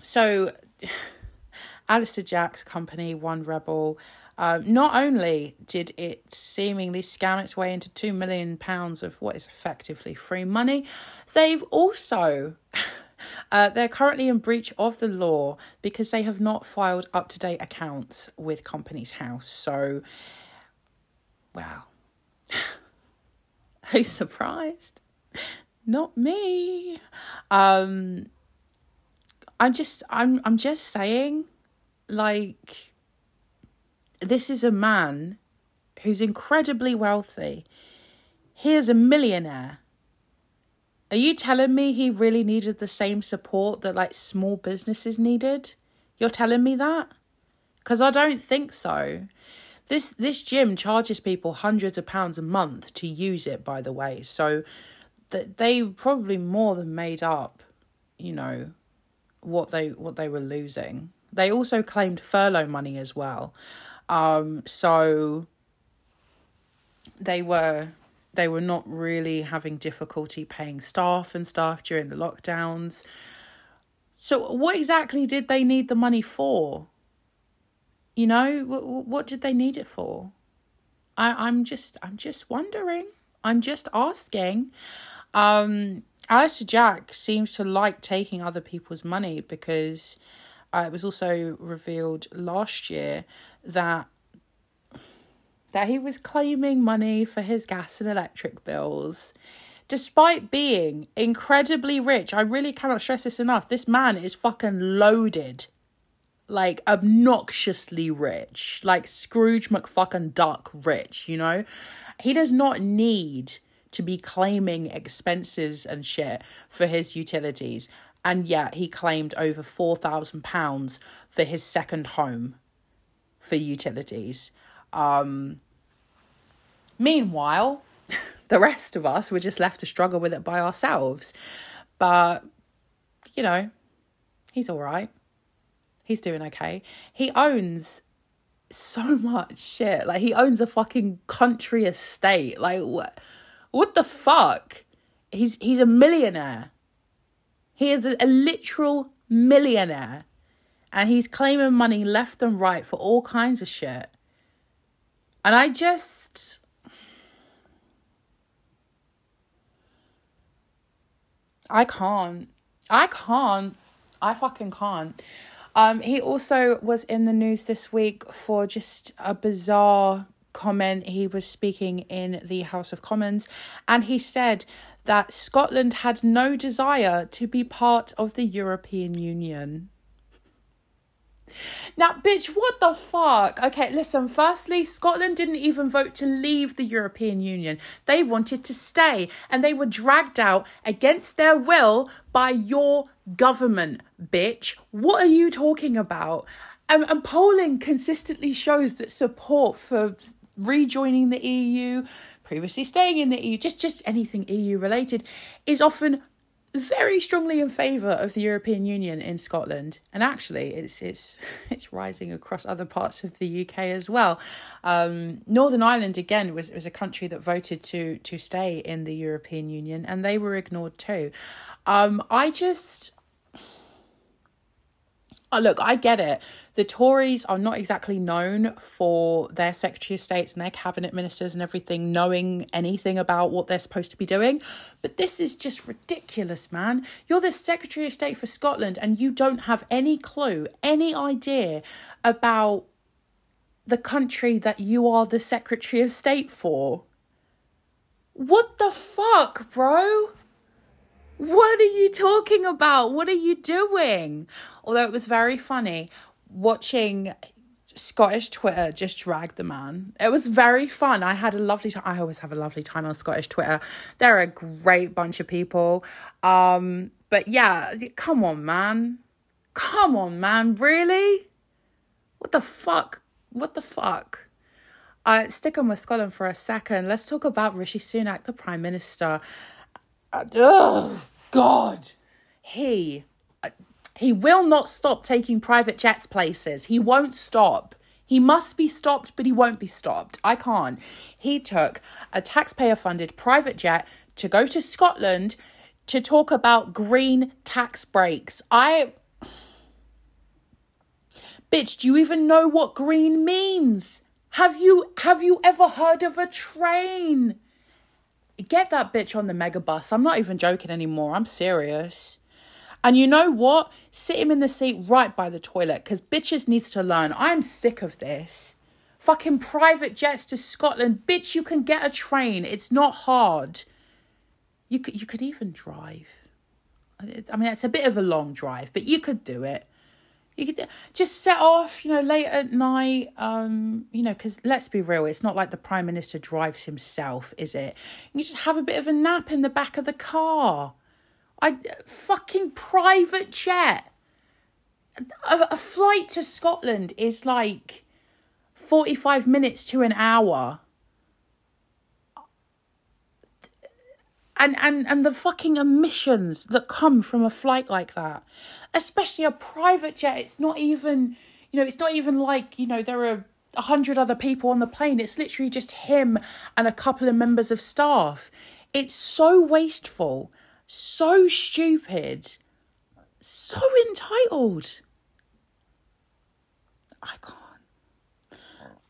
Speaker 1: so (sighs) Alister Jack's company, One Rebel, uh, not only did it seemingly scam its way into £2 million of what is effectively free money, they've also (laughs) Uh, they're currently in breach of the law because they have not filed up to date accounts with Companies House. So, wow. (laughs) Are you surprised? Not me. Um, I'm just, I'm, I'm just saying, like, this is a man who's incredibly wealthy. He is a millionaire Are you telling me he really needed the same support that like small businesses needed? You're telling me that? Cuz I don't think so. This this gym charges people hundreds of pounds a month to use it by the way. So that they probably more than made up, you know, what they what they were losing. They also claimed furlough money as well. Um so they were they were not really having difficulty paying staff and stuff during the lockdowns. So, what exactly did they need the money for? You know, what, what did they need it for? I, I'm just, I'm just wondering. I'm just asking. Um, Alister Jack seems to like taking other people's money because uh, it was also revealed last year that that he was claiming money for his gas and electric bills. Despite being incredibly rich, I really cannot stress this enough. This man is fucking loaded. Like obnoxiously rich. Like Scrooge McFucking Duck rich, you know? He does not need to be claiming expenses and shit for his utilities. And yet he claimed over £4,000 for his second home for utilities. Um, Meanwhile, (laughs) the rest of us were just left to struggle with it by ourselves. But, you know, he's all right. He's doing okay. He owns so much shit. Like, he owns a fucking country estate. Like, what? What the fuck? He's he's a millionaire. He is a, a literal millionaire. And he's claiming money left and right for all kinds of shit. And I just I can't. I can't. I fucking can't. Um, he also was in the news this week for just a bizarre comment. He was speaking in the House of Commons and he said that Scotland had no desire to be part of the European Union. Now, bitch, what the fuck? Okay, listen, firstly, Scotland didn't even vote to leave the European Union. They wanted to stay, and they were dragged out against their will by your government, bitch. What are you talking about? Um, and polling consistently shows that support for rejoining the EU, previously staying in the EU, just just anything EU related, is often very strongly in favour of the European Union in Scotland, and actually, it's it's (laughs) it's rising across other parts of the UK as well. Um, Northern Ireland again was was a country that voted to to stay in the European Union, and they were ignored too. Um, I just Oh, look, I get it. The Tories are not exactly known for their Secretary of States and their cabinet ministers and everything knowing anything about what they're supposed to be doing. But this is just ridiculous, man. You're the Secretary of State for Scotland and you don't have any clue, any idea about the country that you are the Secretary of State for. What the fuck, bro? What are you talking about? What are you doing? Although it was very funny watching Scottish Twitter just drag the man. It was very fun. I had a lovely time. I always have a lovely time on Scottish Twitter. They're a great bunch of people. Um, but yeah, come on, man. Come on, man. Really? What the fuck? What the fuck? Uh, stick on with Scotland for a second. Let's talk about Rishi Sunak, the Prime Minister oh God, he he will not stop taking private jets places. He won't stop. He must be stopped, but he won't be stopped. I can't. He took a taxpayer funded private jet to go to Scotland to talk about green tax breaks. I. Bitch, do you even know what green means? Have you have you ever heard of a train? Get that bitch on the mega bus. I'm not even joking anymore. I'm serious. And you know what? Sit him in the seat right by the toilet because bitches needs to learn. I'm sick of this. Fucking private jets to Scotland. Bitch, you can get a train. It's not hard. You could you could even drive. I mean, it's a bit of a long drive, but you could do it. You could just set off, you know, late at night. Um, you know, because let's be real, it's not like the prime minister drives himself, is it? You just have a bit of a nap in the back of the car. I fucking private jet. A, a flight to Scotland is like 45 minutes to an hour. And, and and the fucking emissions that come from a flight like that especially a private jet it's not even you know it's not even like you know there are a hundred other people on the plane. It's literally just him and a couple of members of staff. It's so wasteful so stupid so entitled. I can't.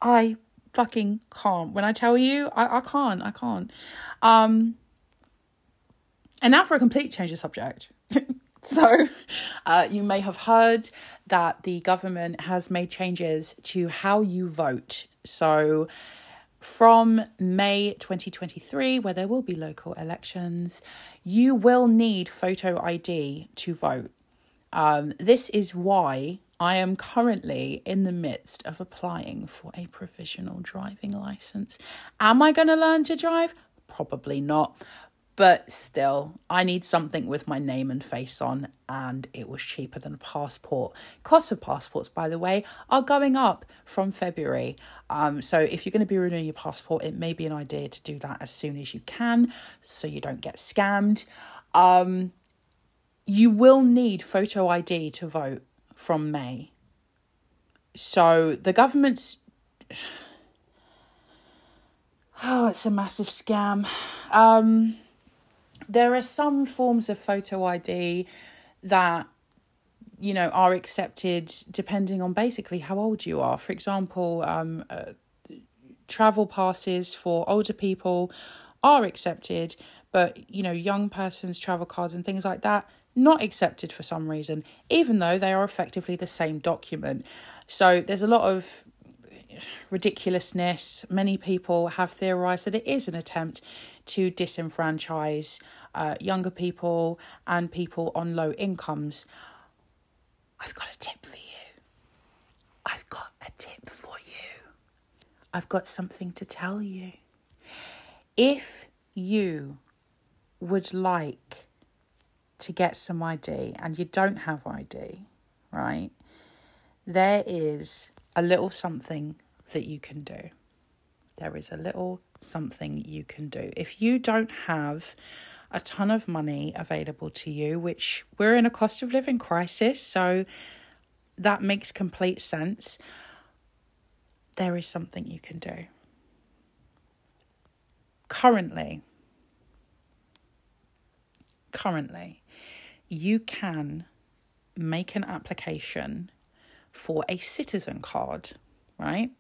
Speaker 1: I fucking can't. When i tell you i, I can't i can't. Um and now for a complete change of subject (laughs) (laughs) So, uh, you may have heard that the government has made changes to how you vote. So, from May 2023, where there will be local elections, you will need photo ID to vote. Um, this is why I am currently in the midst of applying for a provisional driving license. Am I going to learn to drive? Probably not. But still, I need something with my name and face on, and it was cheaper than a passport. Costs of passports, by the way, are going up from February. Um, so if you're going to be renewing your passport, it may be an idea to do that as soon as you can so you don't get scammed. Um, you will need photo ID to vote from May. So the government's. (sighs) Oh, it's a massive scam. Um, there are some forms of photo ID that you know are accepted depending on basically how old you are. For example, um, uh, travel passes for older people are accepted, but you know young persons travel cards and things like that not accepted for some reason, even though they are effectively the same document. So there's a lot of ridiculousness. Many people have theorized that it is an attempt to disenfranchise uh, younger people and people on low incomes. I've got a tip for you. I've got a tip for you. I've got something to tell you. If you would like to get some ID and you don't have ID, right? There is a little something that you can do. There is a little something you can do. If you don't have a ton of money available to you, which we're in a cost of living crisis, so that makes complete sense. There is something you can do. Currently, currently, you can make an application for a citizen card, right?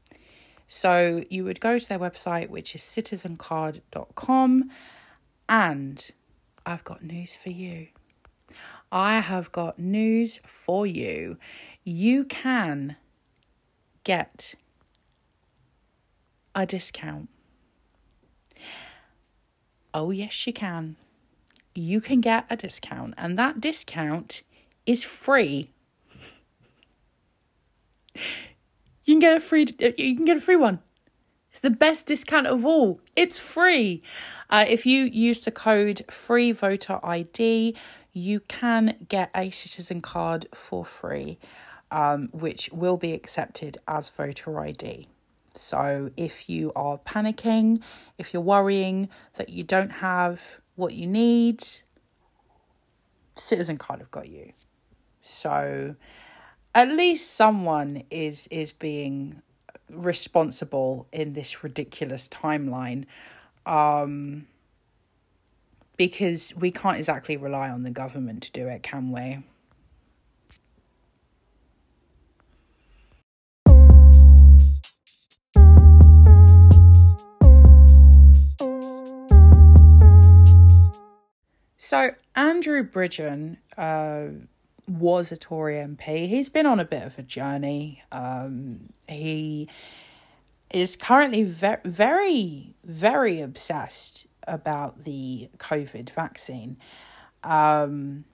Speaker 1: So you would go to their website, which is citizencard.com, and I've got news for you. I have got news for you. You can get a discount. Oh, yes, you can. You can get a discount, and that discount is free. You can get a free. You can get a free one. It's the best discount of all. It's free. Uh, if you use the code free voter ID, you can get a citizen card for free, um, which will be accepted as voter ID. So if you are panicking, if you're worrying that you don't have what you need, citizen card have got you. So at least someone is is being responsible in this ridiculous timeline um because we can't exactly rely on the government to do it can we? So Andrew Bridgen uh, was a Tory MP. He's been on a bit of a journey. Um, he is currently ve- very, very obsessed about the COVID vaccine. Um,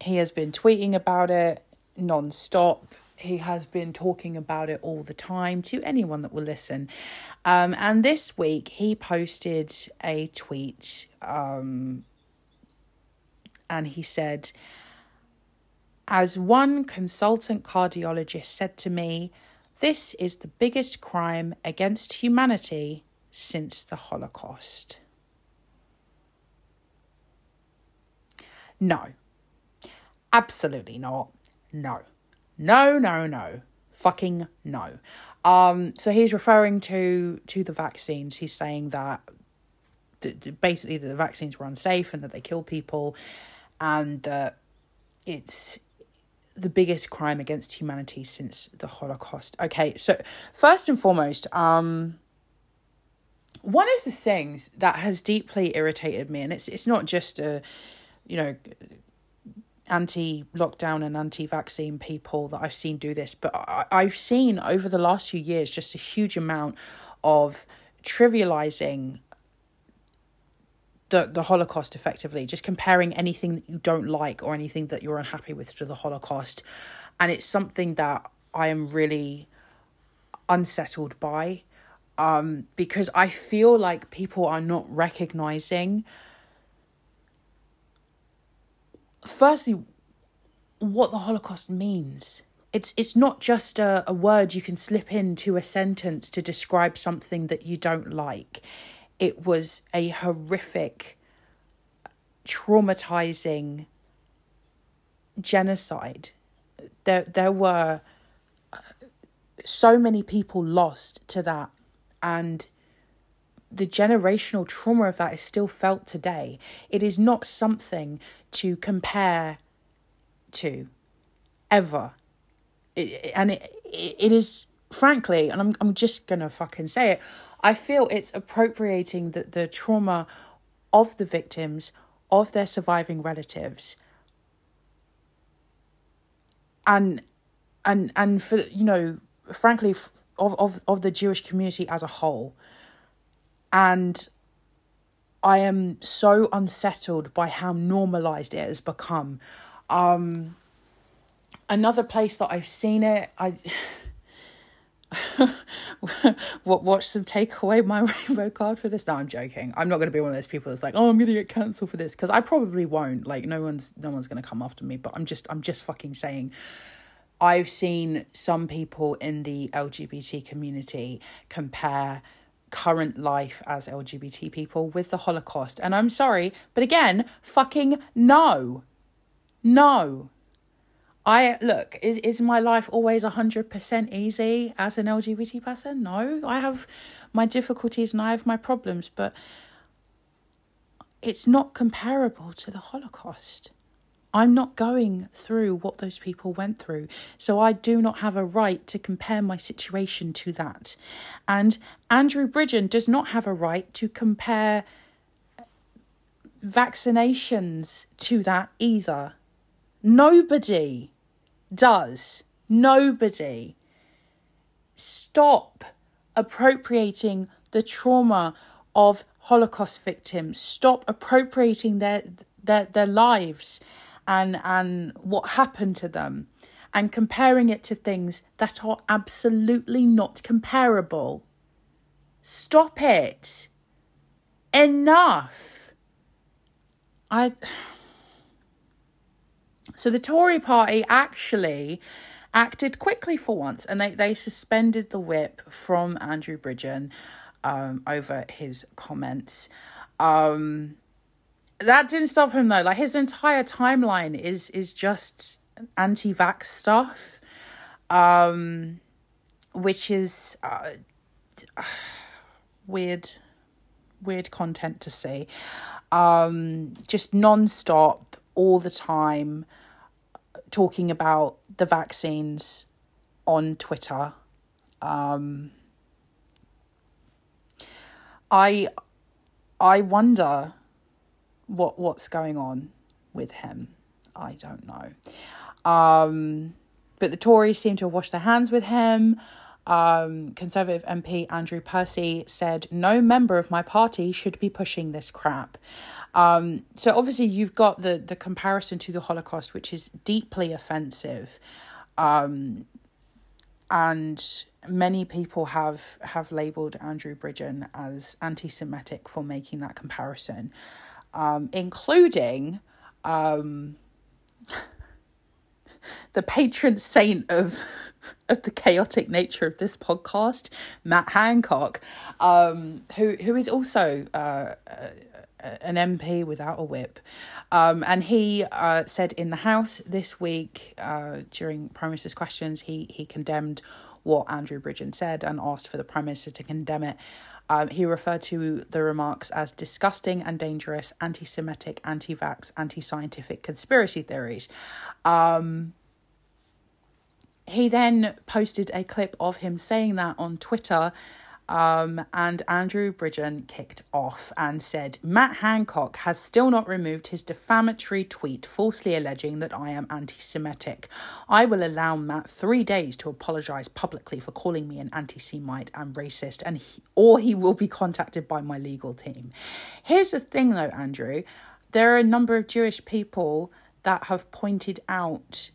Speaker 1: he has been tweeting about it non-stop. He has been talking about it all the time to anyone that will listen. Um, and this week he posted a tweet um, and he said, As one consultant cardiologist said to me, this is the biggest crime against humanity since the Holocaust. No, absolutely not. No, no, no, no, fucking no. Um, so he's referring to to the vaccines. He's saying that basically that the vaccines were unsafe and that they kill people, and that it's the biggest crime against humanity since the Holocaust. Okay, so first and foremost, um, one of the things that has deeply irritated me, and it's it's not just a, you know, anti-lockdown and anti-vaccine people that I've seen do this, but I, I've seen over the last few years just a huge amount of trivializing the the Holocaust effectively, just comparing anything that you don't like or anything that you're unhappy with to the Holocaust. And it's something that I am really unsettled by um, because I feel like people are not recognizing, firstly, what the Holocaust means. It's, it's not just a, a word you can slip into a sentence to describe something that you don't like it was a horrific, traumatizing genocide. There, there were uh, so many people lost to that, and the generational trauma of that is still felt today. It is not something to compare to ever. It, and it, it is frankly, and I'm I'm just gonna fucking say it, I feel it's appropriating the, the trauma of the victims, of their surviving relatives. And and and for you know, frankly, of of of the Jewish community as a whole. And I am so unsettled by how normalized it has become. Um another place that I've seen it, I (laughs) watch them take away my (laughs) rainbow card for this. No i'm joking. I'm not going to be one of those people that's like oh i'm going to get cancelled for this because i probably won't. Like no one's no one's going to come after me but i'm just i'm just fucking saying i've seen some people in the lgbt community compare current life as lgbt people with the holocaust and i'm sorry but again fucking no. No I look, is is my life always 100% easy as an LGBT person? No, I have my difficulties and I have my problems, but it's not comparable to the Holocaust. I'm not going through what those people went through, so I do not have a right to compare my situation to that. And Andrew Bridgen does not have a right to compare vaccinations to that either. Nobody does. Nobody. Stop appropriating the trauma of Holocaust victims. Stop appropriating their their their lives and and what happened to them and comparing it to things that are absolutely not comparable. Stop it. Enough. I so the Tory party actually acted quickly for once and they, they suspended the whip from Andrew Bridgen um, over his comments. Um, that didn't stop him though. Like his entire timeline is is just anti-vax stuff, um, which is uh, (sighs) weird, weird content to see. Um, just non-stop all the time talking about the vaccines on Twitter. Um, I I wonder what what's going on with him. I don't know. Um, but the Tories seem to have washed their hands with him. Um, Conservative MP Andrew Percy said, No member of my party should be pushing this crap. Um, so obviously you've got the the comparison to the Holocaust, which is deeply offensive, um, and many people have have labelled Andrew Bridgen as anti-Semitic for making that comparison, um, including um, (laughs) the patron saint of (laughs) of the chaotic nature of this podcast, Matt Hancock, um, who who is also uh, an MP without a whip. Um, and he uh, said in the House this week uh, during Prime Minister's questions, he, he condemned what Andrew Bridgen said and asked for the Prime Minister to condemn it. Um, he referred to the remarks as disgusting and dangerous, anti Semitic, anti vax, anti scientific conspiracy theories. Um, he then posted a clip of him saying that on Twitter um, and Andrew Bridgen kicked off and said, Matt Hancock has still not removed his defamatory tweet falsely alleging that I am anti Semitic. I will allow Matt three days to apologise publicly for calling me an anti Semite and racist, and he, or he will be contacted by my legal team. Here's the thing though, Andrew there are a number of Jewish people that have pointed out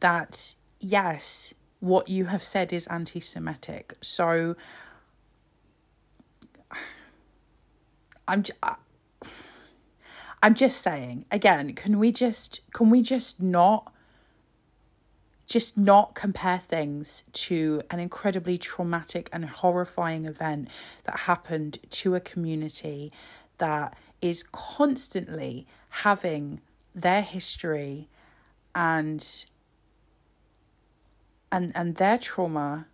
Speaker 1: that, yes, what you have said is anti Semitic. So, I'm j- I'm just saying again, can we just can we just not just not compare things to an incredibly traumatic and horrifying event that happened to a community that is constantly having their history and and and their trauma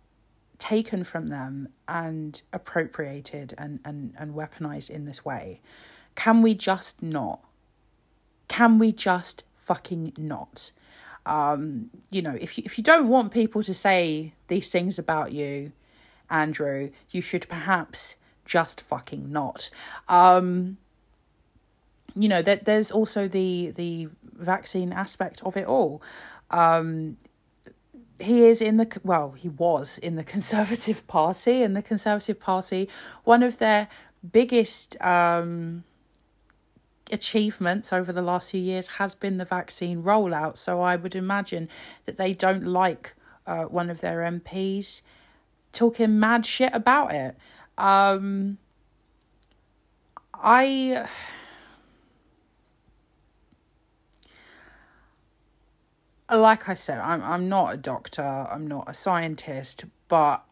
Speaker 1: taken from them and appropriated and, and, and weaponized in this way. Can we just not? Can we just fucking not? Um, you know, if you, if you don't want people to say these things about you, Andrew, you should perhaps just fucking not. Um, you know, that there's also the the vaccine aspect of it all. Um, he is in the well he was in the (laughs) conservative party and the conservative party one of their biggest um achievements over the last few years has been the vaccine rollout. So i would imagine that they don't like uh, one of their mps talking mad shit about it. Um i like I said, I'm I'm not a doctor, I'm not a scientist, but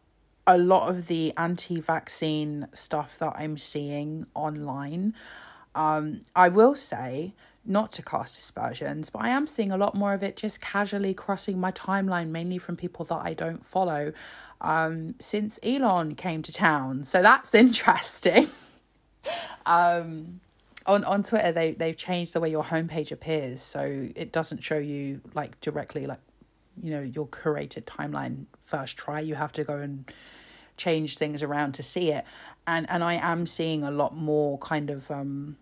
Speaker 1: a lot of the anti-vaccine stuff that I'm seeing online, um, I will say, not to cast aspersions, but I am seeing a lot more of it just casually crossing my timeline, mainly from people that I don't follow, um, since Elon came to town. So that's (laughs) interesting. um, on on Twitter they they've changed the way your homepage appears, so it doesn't show you like directly like you know your curated timeline first try. You have to go and change things around to see it, and and I am seeing a lot more kind of um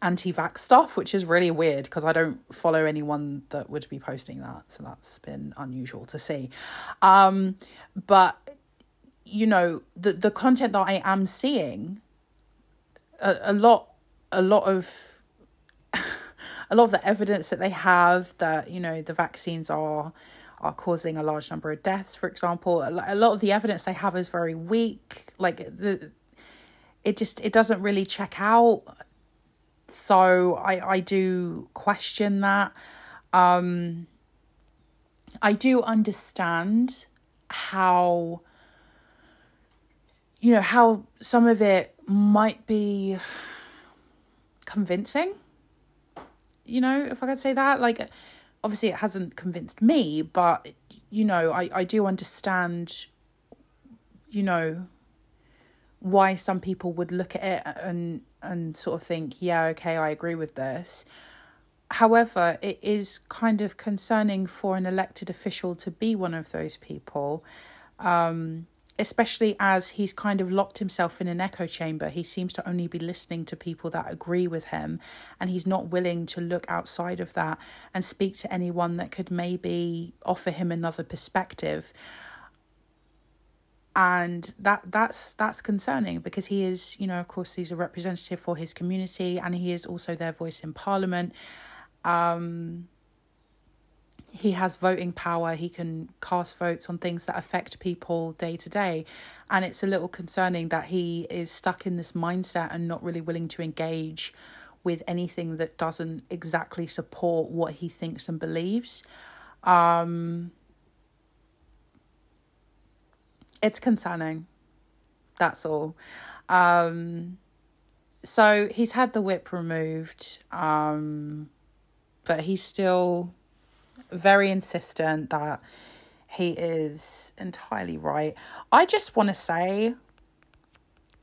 Speaker 1: anti-vax stuff, which is really weird because I don't follow anyone that would be posting that, so that's been unusual to see. Um, but you know the the content that I am seeing a, a lot a lot of (laughs) a lot of the evidence that they have that you know the vaccines are are causing a large number of deaths for example a lot of the evidence they have is very weak like the it just it doesn't really check out. So i i do question that. Um i do understand how you know how some of it might be convincing. You know, if I could say that, like, obviously it hasn't convinced me, but you know, I I do understand. You know, why some people would look at it and and sort of think, yeah, okay, I agree with this. However, it is kind of concerning for an elected official to be one of those people. Um, especially as he's kind of locked himself in an echo chamber. He seems to only be listening to people that agree with him, and he's not willing to look outside of that and speak to anyone that could maybe offer him another perspective. And that that's that's concerning because he is, you know, of course, he's a representative for his community, and he is also their voice in parliament. Um, he has voting power he can cast votes on things that affect people day to day and it's a little concerning that he is stuck in this mindset and not really willing to engage with anything that doesn't exactly support what he thinks and believes. Um, it's concerning. That's all. Um, so he's had the whip removed, um, but he's still very insistent that he is entirely right. I just want to say,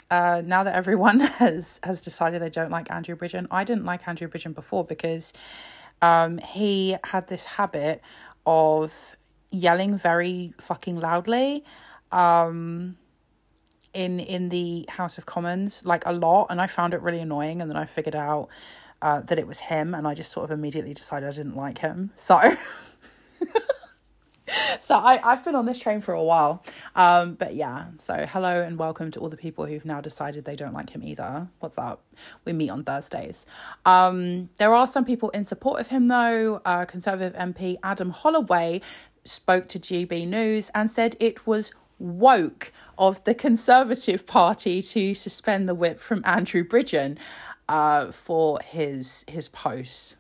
Speaker 1: uh, now that everyone (laughs) has has decided they don't like Andrew Bridgen, I didn't like Andrew Bridgen before because um, he had this habit of yelling very fucking loudly um, in in the House of Commons, like a lot, and I found it really annoying. And then I figured out uh, that it was him, and I just sort of immediately decided I didn't like him. So. (laughs) so I, I've been on this train for a while. Um, but yeah, so hello and welcome to all the people who've now decided they don't like him either. What's up? We meet on Thursdays. Um, there are some people in support of him though. Uh, Conservative MP Adam Holloway spoke to GB News and said it was woke of the Conservative Party to suspend the whip from Andrew Bridgen uh, for his his posts.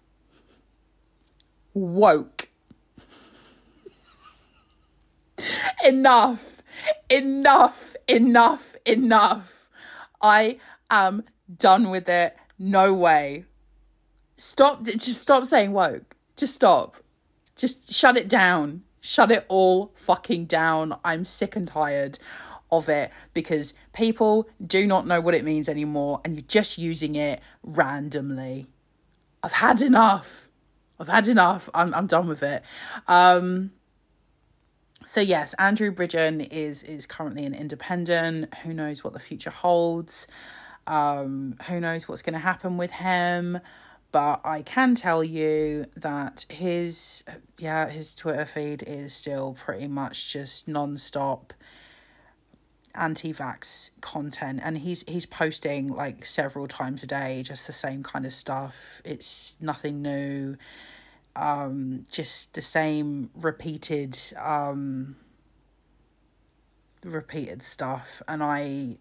Speaker 1: Woke. (laughs) enough, enough, enough, enough. I am done with it. No way. Stop. Just stop saying woke. Just stop. Just shut it down. Shut it all fucking down. I'm sick and tired of it because people do not know what it means anymore and you're just using it randomly. I've had enough. I've had enough. I'm I'm done with it. Um so yes, Andrew Bridgen is is currently an independent. Who knows what the future holds? Um, who knows what's going to happen with him? But I can tell you that his yeah his Twitter feed is still pretty much just non-stop anti-vax content and he's he's posting like several times a day just the same kind of stuff. It's nothing new. Um, just the same repeated um, repeated stuff. And i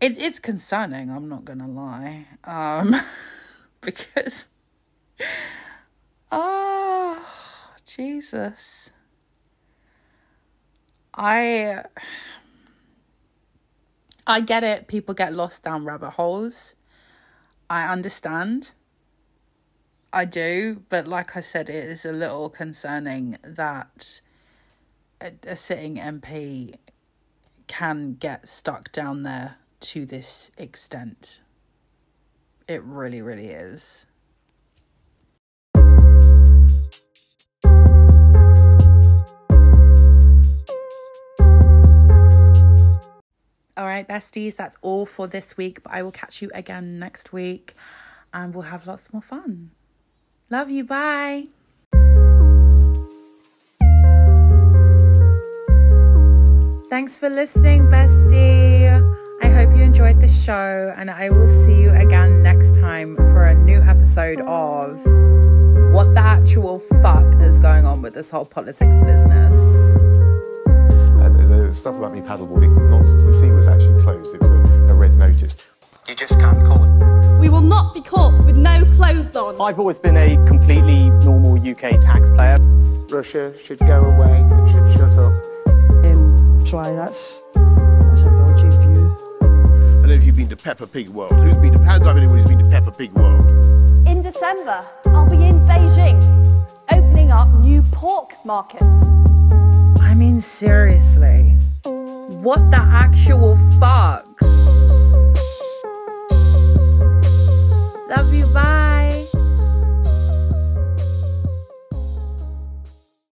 Speaker 1: it's it's concerning i'm not gonna lie. Um (laughs) because oh jesus i i get it people get lost down rabbit holes i understand I do, but like I said, it is a little concerning that a, a sitting MP can get stuck down there to this extent. It really, really is. All right, besties, that's all for this week, but I will catch you again next week and we'll have lots more fun. Love you. Bye. Thanks for listening, bestie. I hope you enjoyed the show, and I will see you again next time for a new episode of What the Actual Fuck is Going On with This Whole Politics Business.
Speaker 2: The, the stuff about me paddleboarding, nonsense. The sea was actually closed. It was a, a red notice.
Speaker 3: You just can't call it.
Speaker 4: We will not be caught with no clothes on.
Speaker 5: I've always been a completely normal UK taxpayer.
Speaker 6: Russia should go away. It should shut up.
Speaker 7: Um, try that's that's a dodgy view.
Speaker 8: I don't know if you've been to Peppa Pig World. Who's been to Hands up anyone who's been to Peppa Pig World?
Speaker 4: In December, I'll be in Beijing, opening up new pork markets.
Speaker 1: I mean, seriously. What the actual fuck? Love you. Bye.